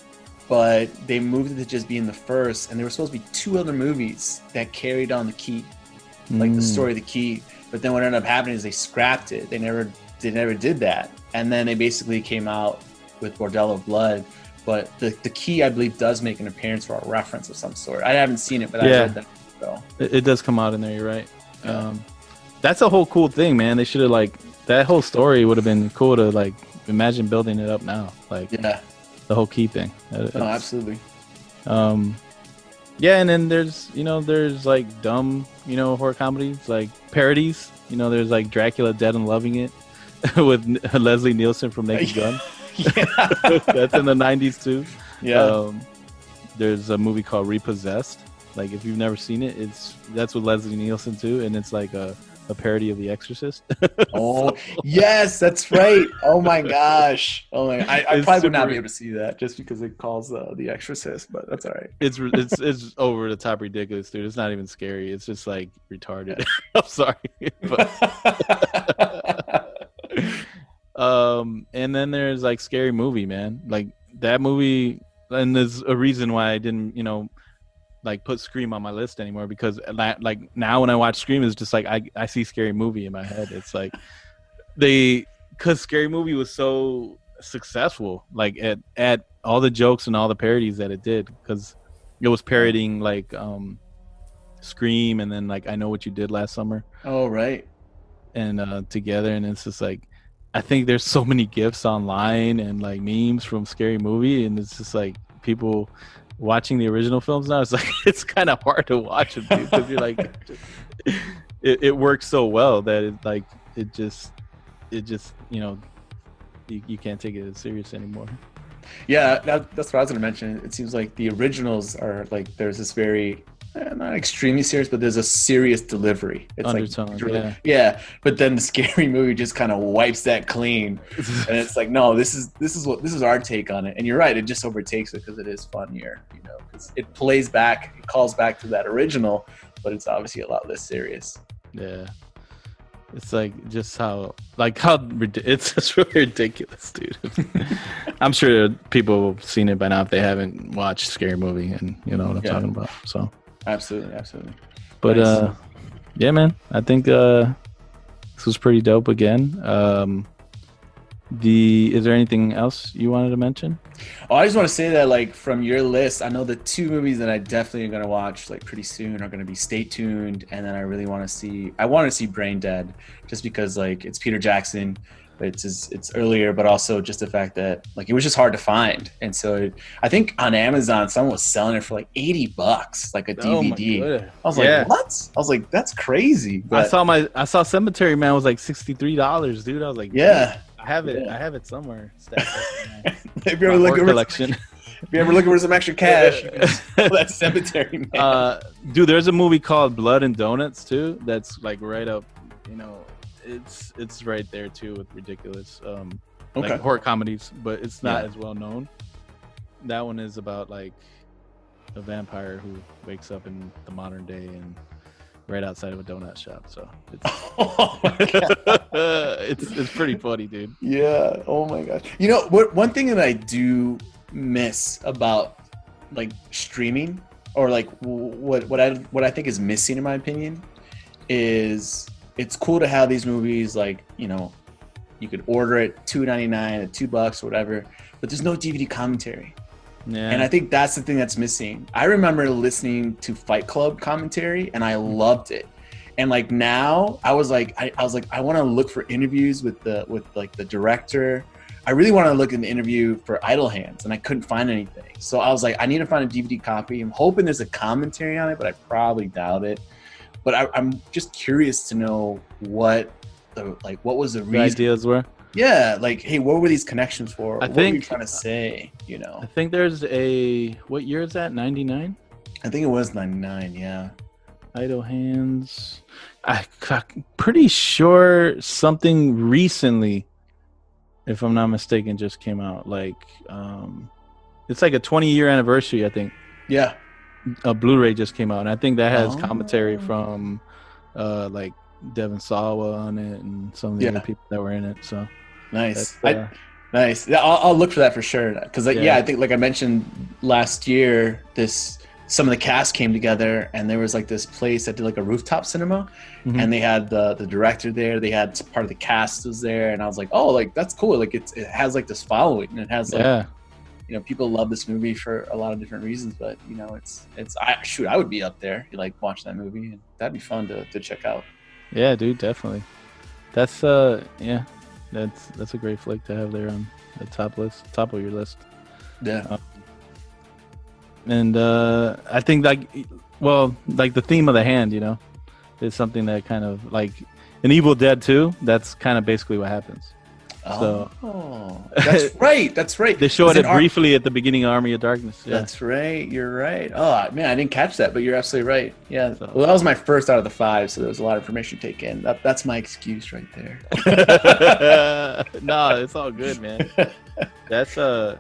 but they moved it to just being the first, and there were supposed to be two other movies that carried on the key, like the Mm. story of the key. But then what ended up happening is they scrapped it. They never they never did that, and then they basically came out with Bordello Blood. But the, the key, I believe, does make an appearance or a reference of some sort. I haven't seen it, but I Yeah. read that. So It, it does come out in there. You're right. Yeah. Um, that's a whole cool thing, man. They should have like that whole story would have been cool to like imagine building it up now, like yeah, the whole key thing. That- no, absolutely. Um, yeah, and then there's you know there's like dumb you know horror comedies like parodies. You know, there's like Dracula Dead and Loving It with Leslie Nielsen from Naked Gun. That's in the '90s too. Yeah. Um, there's a movie called Repossessed. Like if you've never seen it, it's that's with Leslie Nielsen too, and it's like a, a parody of The Exorcist. Oh yes, that's right. Oh my gosh. Oh my. I, I probably would not be able to see that just because it calls uh, the Exorcist, but that's all right. it's it's it's over the top ridiculous, dude. It's not even scary. It's just like retarded. I'm sorry, but um, and then there's like scary movie, man. Like that movie, and there's a reason why I didn't, you know, like put Scream on my list anymore because like now when I watch Scream, it's just like I I see scary movie in my head. It's like they because scary movie was so successful, like at at all the jokes and all the parodies that it did because it was parodying like um Scream and then like I know what you did last summer oh right. and uh together and it's just like I think there's so many gifs online and like memes from scary movie and it's just like people watching the original films now it's like it's kind of hard to watch them because you're like it, it works so well that it like it just it just you know you, you can't take it as serious anymore Yeah, that, that's what I was gonna mention. It seems like the originals are like there's this very eh, not extremely serious, but there's a serious delivery. It's Undertone, like yeah. yeah. But then the scary movie just kind of wipes that clean, and it's like no, this is this is what this is our take on it. And you're right, it just overtakes it because it is funnier, you know, because it plays back, it calls back to that original, but it's obviously a lot less serious. Yeah. It's like just how like how it's just really ridiculous, dude. I'm sure people have seen it by now if they haven't watched Scary Movie and you know what I'm Yeah. talking about. So, Absolutely, absolutely. but Nice. uh yeah, man. I think uh this was pretty dope again. Um the is there anything else you wanted to mention? Oh, I just want to say that, like, from your list, I know the two movies that I definitely am going to watch, like, pretty soon are going to be Stay Tuned. And then I really want to see, I want to see Brain Dead just because, like, it's Peter Jackson. But it's his, it's earlier, but also just the fact that like it was just hard to find, and so it, I think on Amazon someone was selling it for like eighty bucks, like a Oh my DVD. goodness. I was Yeah. like, what? I was like, that's crazy. I saw my I saw Cemetery Man was like sixty three dollars, dude. I was like, yeah, I have it. Yeah. I have it somewhere. up if you ever look for collection. if you ever looking for some extra cash, you can just pull that cemetery man. uh, dude, there's a movie called Blood and Donuts too. That's like right up, you know, it's it's right there too with ridiculous, um, Okay. like horror comedies, but it's not Yeah. as well known. That one is about like a vampire who wakes up in the modern day and right outside of a donut shop. So it's oh it's it's pretty funny, dude. Yeah. Oh my gosh. You know what? One thing that I do miss about like streaming, or like what what I what I think is missing in my opinion, is it's cool to have these movies like you know You could order it two ninety nine at two bucks or whatever, but there's no DVD commentary. Yeah. And I think that's the thing that's missing. I remember listening to Fight Club commentary and I mm-hmm. loved it. And like now I was like I, I was like I want to look for interviews with the with like the director. I really want to look in the interview for Idle Hands and I couldn't find anything. So I was like I need to find a DVD copy. I'm hoping there's a commentary on it, but I probably doubt it. But I, I'm just curious to know what the like what was the the reason ideas were. yeah, like, hey, what were these connections for? I what were you think- trying to say? You know, I think there's a what year is that? Ninety nine. I think it was '99. Yeah, Idle hands. I, I'm pretty sure something recently, if I'm not mistaken, just came out. Like, um, it's like a 20 year anniversary. I think yeah, a Blu-ray just came out, and I think that has commentary Oh. from, uh, like Devon Sawa on it and some of the Yeah. other people that were in it. So nice, uh, I, nice. I'll, I'll look for that for sure. Because like, yeah. Yeah. I think like I mentioned last year, this some of the cast came together, and there was like this place that did like a rooftop cinema, Mhm. and they had the the director there. They had part of the cast was there, and I was like, oh, like that's cool. Like it's it has like this following, and it has like yeah, you know people love this movie for a lot of different reasons but you know it's it's i shoot i would be up there you like watch that movie and that'd be fun to, to check out yeah, dude, definitely. That's uh, yeah, that's that's a great flick to have there on the top list, top of your list. yeah and uh i think like well like the theme of the hand you know is something that kind of like in evil dead 2 that's kind of basically what happens So- oh that's right that's right. They showed it an ar- briefly at the beginning of army of darkness yeah. That's right you're right. Oh man i didn't catch that but you're absolutely right yeah. So- well that was my first out of the five so there was a lot of information to take in that, that's my excuse right there. No it's all good man. That's uh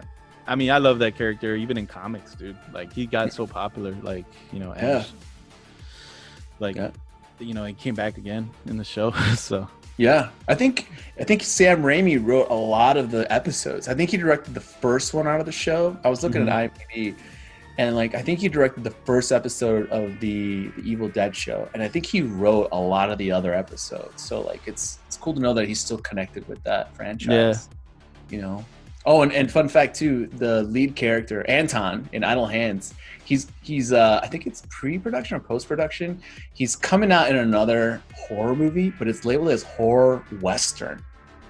i mean i love that character even in comics dude. Like he got so popular like you know Yeah. Like Yeah. you know he came back again in the show so Yeah, I think I think Sam Raimi wrote a lot of the episodes. I think he directed the first one out of the show. I was looking mm-hmm. at IMDb, and like I think he directed the first episode of the, the Evil Dead show, and I think he wrote a lot of the other episodes. So like it's it's cool to know that he's still connected with that franchise. Yeah. You know. Oh, and, and fun fact too, the lead character Anton in Idle Hands, he's he's uh I think it's pre-production or post-production. He's coming out in another horror movie, but it's labeled as horror western.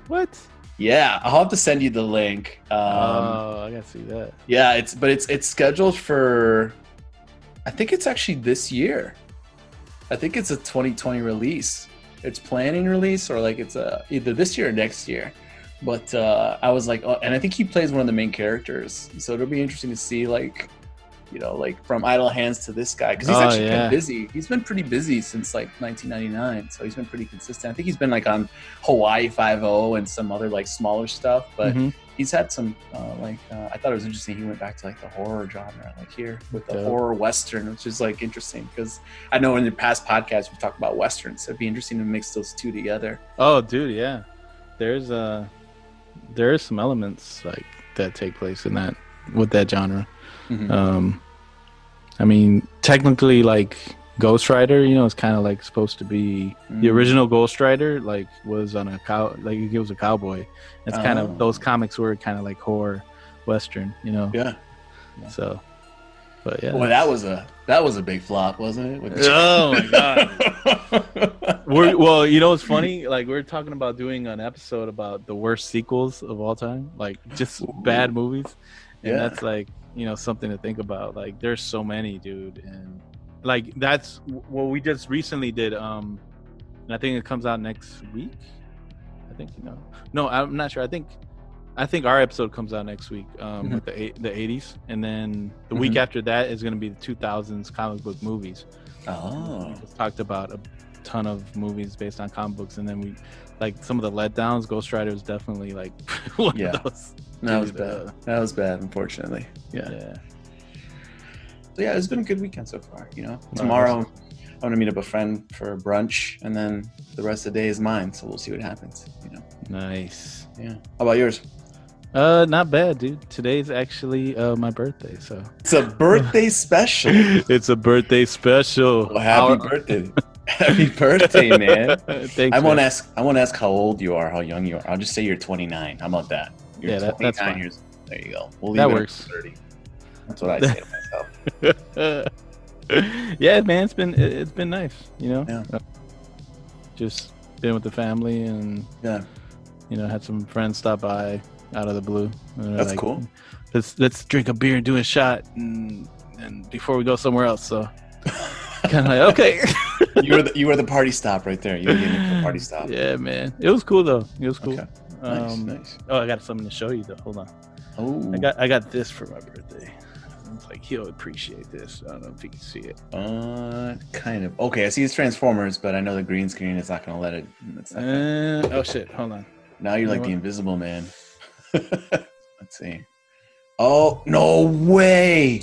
what Yeah, I'll have to send you the link. Um, oh i gotta see that yeah, it's but it's it's scheduled for I think it's actually this year. I think it's a 2020 release. It's planning release or like it's a either this year or next year. But uh, I was like, oh, and I think he plays one of the main characters, so it'll be interesting to see like, you know, like from Idle Hands to this guy because he's Oh, actually yeah. been busy. He's been pretty busy since like 1999, so he's been pretty consistent. I think he's been like on Hawaii Five O and some other like smaller stuff, but Mhm. he's had some uh, like uh, I thought it was interesting. He went back to like the horror genre, like here with the horror western, which is like interesting because I know in the past podcasts we've talked about westerns. So it'd be interesting to mix those two together. Oh, dude, yeah. There's uh there's some elements like that take place in that with that genre. Mhm. Um I mean, technically like Ghost Rider, you know, it's kind of like supposed to be the Mm. original Ghost Rider like was on a cow like he was a cowboy. It's kind Oh. of those comics were kind of like horror western, you know. Yeah. So but yeah. Well, that was a that was a big flop, wasn't it? Oh my god. We're, well, you know what's funny? Like we're talking about doing an episode about the worst sequels of all time, like just bad movies, and Yeah. that's like you know something to think about. Like there's so many, dude, and like that's what we just recently did. Um, and I think it comes out next week. I think you know. No, I'm not sure. I think. I think our episode comes out next week um, Mhm. with the eight, the 80s, and then the week Mhm. after that is going to be the 2000s comic book movies oh, just talked about a ton of movies based on comic books, and then we like some of the letdowns. Ghost Rider was definitely like one Yeah. of those. that was bad. That was bad, unfortunately. Yeah. Yeah. So yeah, it's been a good weekend so far. You know, tomorrow I want to meet up a friend for brunch, and then the rest of the day is mine. So we'll see what happens. You know. Nice. Yeah. How about yours? Uh, not bad, dude. Today's actually uh my birthday, so It's a birthday special. it's a birthday special. Well, happy Our- birthday. Happy birthday, man. Thanks, I won't man. ask. I won't ask how old you are, how young you are. I'll just say you're 29. How about that? You're Yeah, that- that's fine. years. There you go. We'll That leave it at works. 30. That's what I say to myself. yeah, man, it's been it- it's been nice, you know. Yeah. Uh, Just been with the family and Yeah, you know had some friends stop by out of the blue. That's like, cool. Let's let's drink a beer and do a shot and and before we go somewhere else. So kind of like okay. You were the, you were the party stop right there. You were the party stop. yeah, man, it was cool though. It was cool. Okay. Nice, Um, nice. Oh, I got something to show you though. Hold on. Oh, I got I got this for my birthday. It's like he'll appreciate this. I don't know if you can see it. uh, kind of. Okay, I see it's Transformers, but I know the green screen is not going to let it. It's not gonna- Uh, oh shit! Hold on. now you're you like the? Invisible Man. Let's see. Oh no way!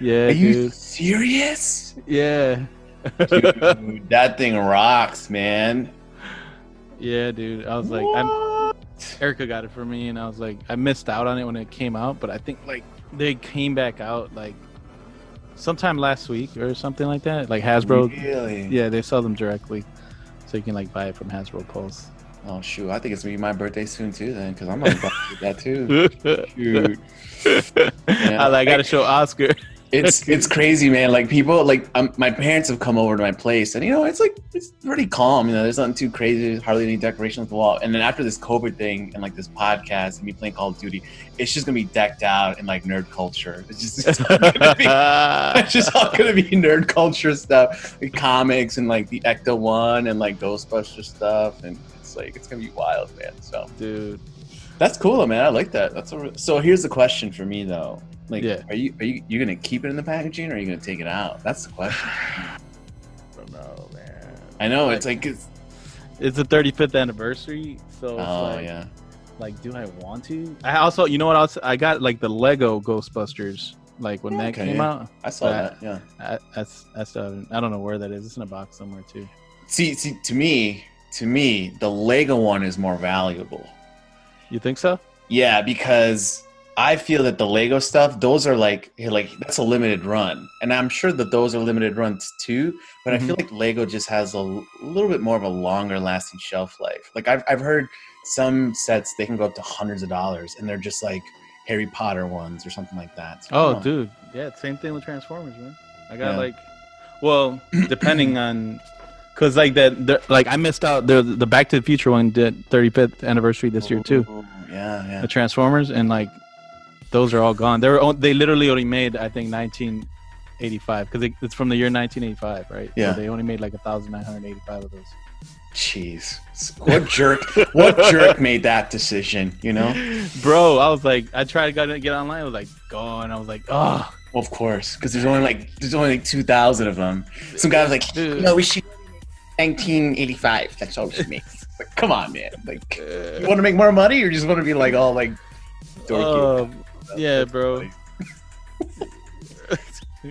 Yeah, Are you dude. serious? Yeah. Dude, that thing rocks, man. yeah, dude. I was like, I'm, Erica got it for me, and I was like, I missed out on it when it came out, but I think like they came back out like sometime last week or something like that. Like Hasbro. Really? Yeah, they sell them directly, so you can like buy it from Hasbro Pulse. Oh shoot! I think it's gonna be my birthday soon too. Then, because I'm gonna buy that too. Shoot. I, like, got to show Oscar. it's it's crazy, man. Like people, like um, my parents have come over to my place, and you know, it's like it's pretty calm. You know, there's nothing too crazy, There's hardly any decorations on the wall. And then after this COVID thing and like this podcast and me playing Call of Duty, it's just gonna be decked out in like nerd culture. It's just it's all gonna be, it's just all gonna be nerd culture stuff, like comics and like the Ecto One and like Ghostbuster stuff, and it's like it's gonna be wild, man. So dude. that's cool, man. I like that. That's a so. Here's the question for me, though. Like, Yeah. are you are you you gonna keep it in the packaging or are you gonna take it out? That's the question. I don't know, man. I know it's like, it's, It's the 35th anniversary, so it's oh like, yeah, like, do I want to? I also, you know what else? I got like the Lego Ghostbusters, like when that Okay. came out. I saw That-. Yeah. I, that's I haven't, I don't know where that is. It's in a box somewhere too. See, see, to me, to me, the Lego one is more valuable. You think so? Yeah, because I feel that the Lego stuff, those are like like that's a limited run, and I'm sure that those are limited runs too. But I feel mm-hmm. like Lego just has a l- little bit more of a longer lasting shelf life. Like I've I've heard some sets they can go up to hundreds of dollars, and they're just like Harry Potter ones or something like that. So, Oh, dude, yeah, same thing with Transformers, man. I got Yeah. like, well, depending on, cause like that, the, like I missed out. The the Back to the Future one did 35th anniversary this year too. Yeah, yeah. The Transformers and like, those are all gone. They were they literally only made I think 1985 because it, it's from the year 1985, right? Yeah. So they only made like 1,985 of those. Jeez, what jerk? what jerk made that decision? You know? Bro, I was like, I tried to get, get online. I was like, gone. I was like, oh, of course, because there's only like there's only like two thousand of them. Some guy was like, Dude. "No, we should 1985. That's all we should make." like, come on, man! Like, you want to make more money, or just want to be like all like dorky? uh, yeah, bro.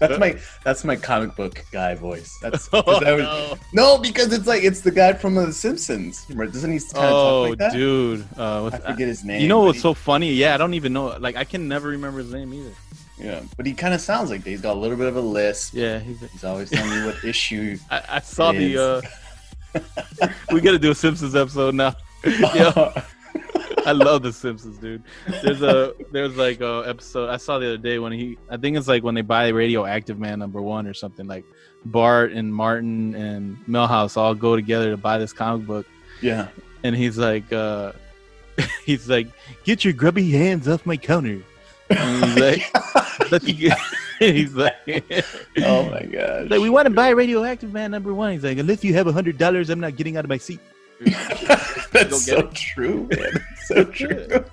that's my that's my comic book guy voice. That's Oh, that was- no. no, because it's like it's the guy from The Simpsons. Doesn't he kind of Oh, talk like that? dude. Uh, I forget his name. You know what's he- so funny? Yeah, I don't even know. Like, I can never remember his name either. Yeah, but he kind of sounds like that. He's got a little bit of a lisp. Yeah, he's. He's always telling you what issue. I, I saw It the. uh We got to do a Simpsons episode now. yeah, I love the Simpsons, dude. There's a there's like a episode I saw the other day when he I think it's like when they buy Radioactive Man number one or something like Bart and Martin and Milhouse all go together to buy this comic book yeah. and he's like uh he's like get your grubby hands off my counter he's like let you get he's like Oh my gosh. like we want to buy radioactive man number one he's like unless you have a hundred dollars i'm not getting out of my seat That's so true, man. So true.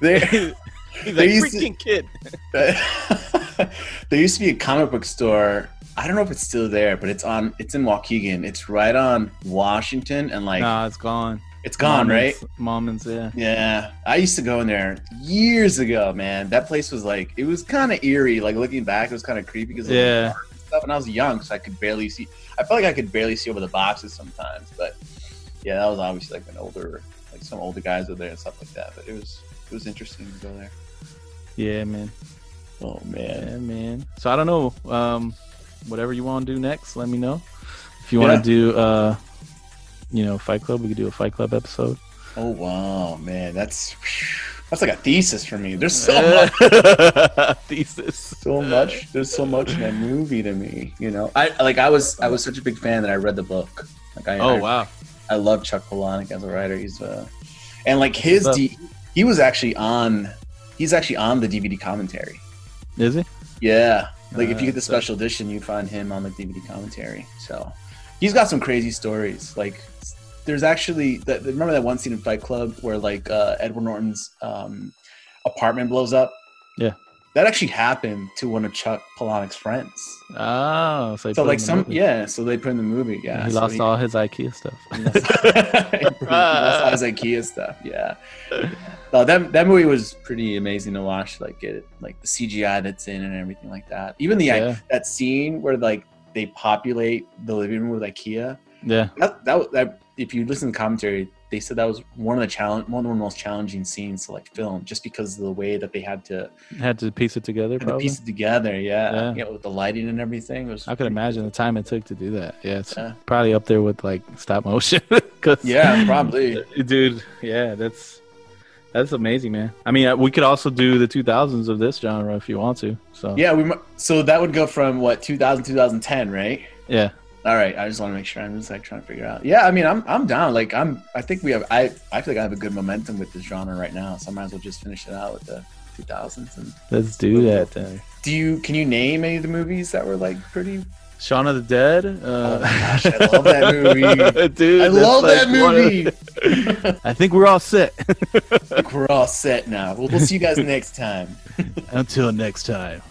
They, he's like used to- freaking kid there used to be a comic book store. I don't know if it's still there, but it's on. It's in Waukegan. It's right on Washington, and like nah it's gone it's gone, right? moments yeah Yeah, I used to go in there years ago, man. That place was like, it was kind of eerie. Like looking back, it was kind of creepy because Yeah. and stuff. And I was young, so I could barely see. I felt like I could barely see over the boxes sometimes. But yeah, that was obviously like an older, like some older guys were there and stuff like that. But it was, it was interesting to go there. yeah man Oh man. yeah man so i don't know um whatever you want to do next, let me know. If you want Yeah. to do, uh, you know, Fight Club, we could do a Fight Club episode. Oh wow, man, that's that's like a thesis for me. There's so much, Thesis. so much. There's so much in that movie to me. You know, I like I was I was such a big fan that I read the book. Like I Oh I, wow. I love Chuck Palahniuk as a writer. He's uh, and like his D, he was actually on. He's actually on the DVD commentary. Is he? Yeah, like if Uh, you get the special edition, you find him on the DVD commentary. So he's got some crazy stories. Like there's actually that. Remember that one scene in Fight Club where like uh, Edward Norton's um, apartment blows up? Yeah. That actually happened to one of Chuck Palahniuk's friends. Oh, so, So like him in the some, movie. yeah. So they put in the movie. Yeah, he so lost all his IKEA stuff. he lost all his IKEA stuff. Yeah. No, that that movie was pretty amazing to watch. Like it, like the CGI that's in and everything like that. Even the Yeah. that scene where like they populate the living room with IKEA. yeah, That that, that if you listen to the commentary, they said that was one of the challenge one of the most challenging scenes to like film, just because of the way that they had to, had to piece it together. to piece it together. Yeah, Yeah. You know, with the lighting and everything. Was I could imagine the time it took to do that. Yeah, it's Yeah. probably up there with like stop motion. Yeah, probably. dude. Yeah, that's that's amazing, man. I mean, uh, we could also do the 2000s of this genre if you want to. So Yeah, we mu- so that would go from what 2000 2010, right? yeah, All right, I just want to make sure. I'm just like trying to figure out. Yeah, I mean, I'm I'm down. Like I'm, I think we have. I I feel like I have a good momentum with this genre right now, so I might as well just finish it out with the 2000s. And let's do that. Then. do you can you name any of the movies that were like pretty? Shaun of the Dead. Uh, Oh my gosh, I love that movie. dude. I love like that one of- movie. I think we're all set. We're all set now. We'll, we'll see you guys next time. Until next time.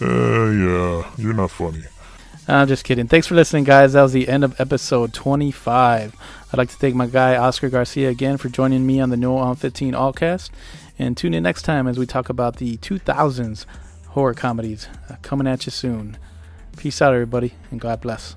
Uh, yeah, you're not funny. I'm just kidding. Thanks for listening, guys. That was the end of episode 25. I'd like to thank my guy Oscar Garcia again for joining me on the No on 15 Allcast. And tune in next time as we talk about the 2000s horror comedies uh, coming at you soon. Peace out, everybody, and God bless.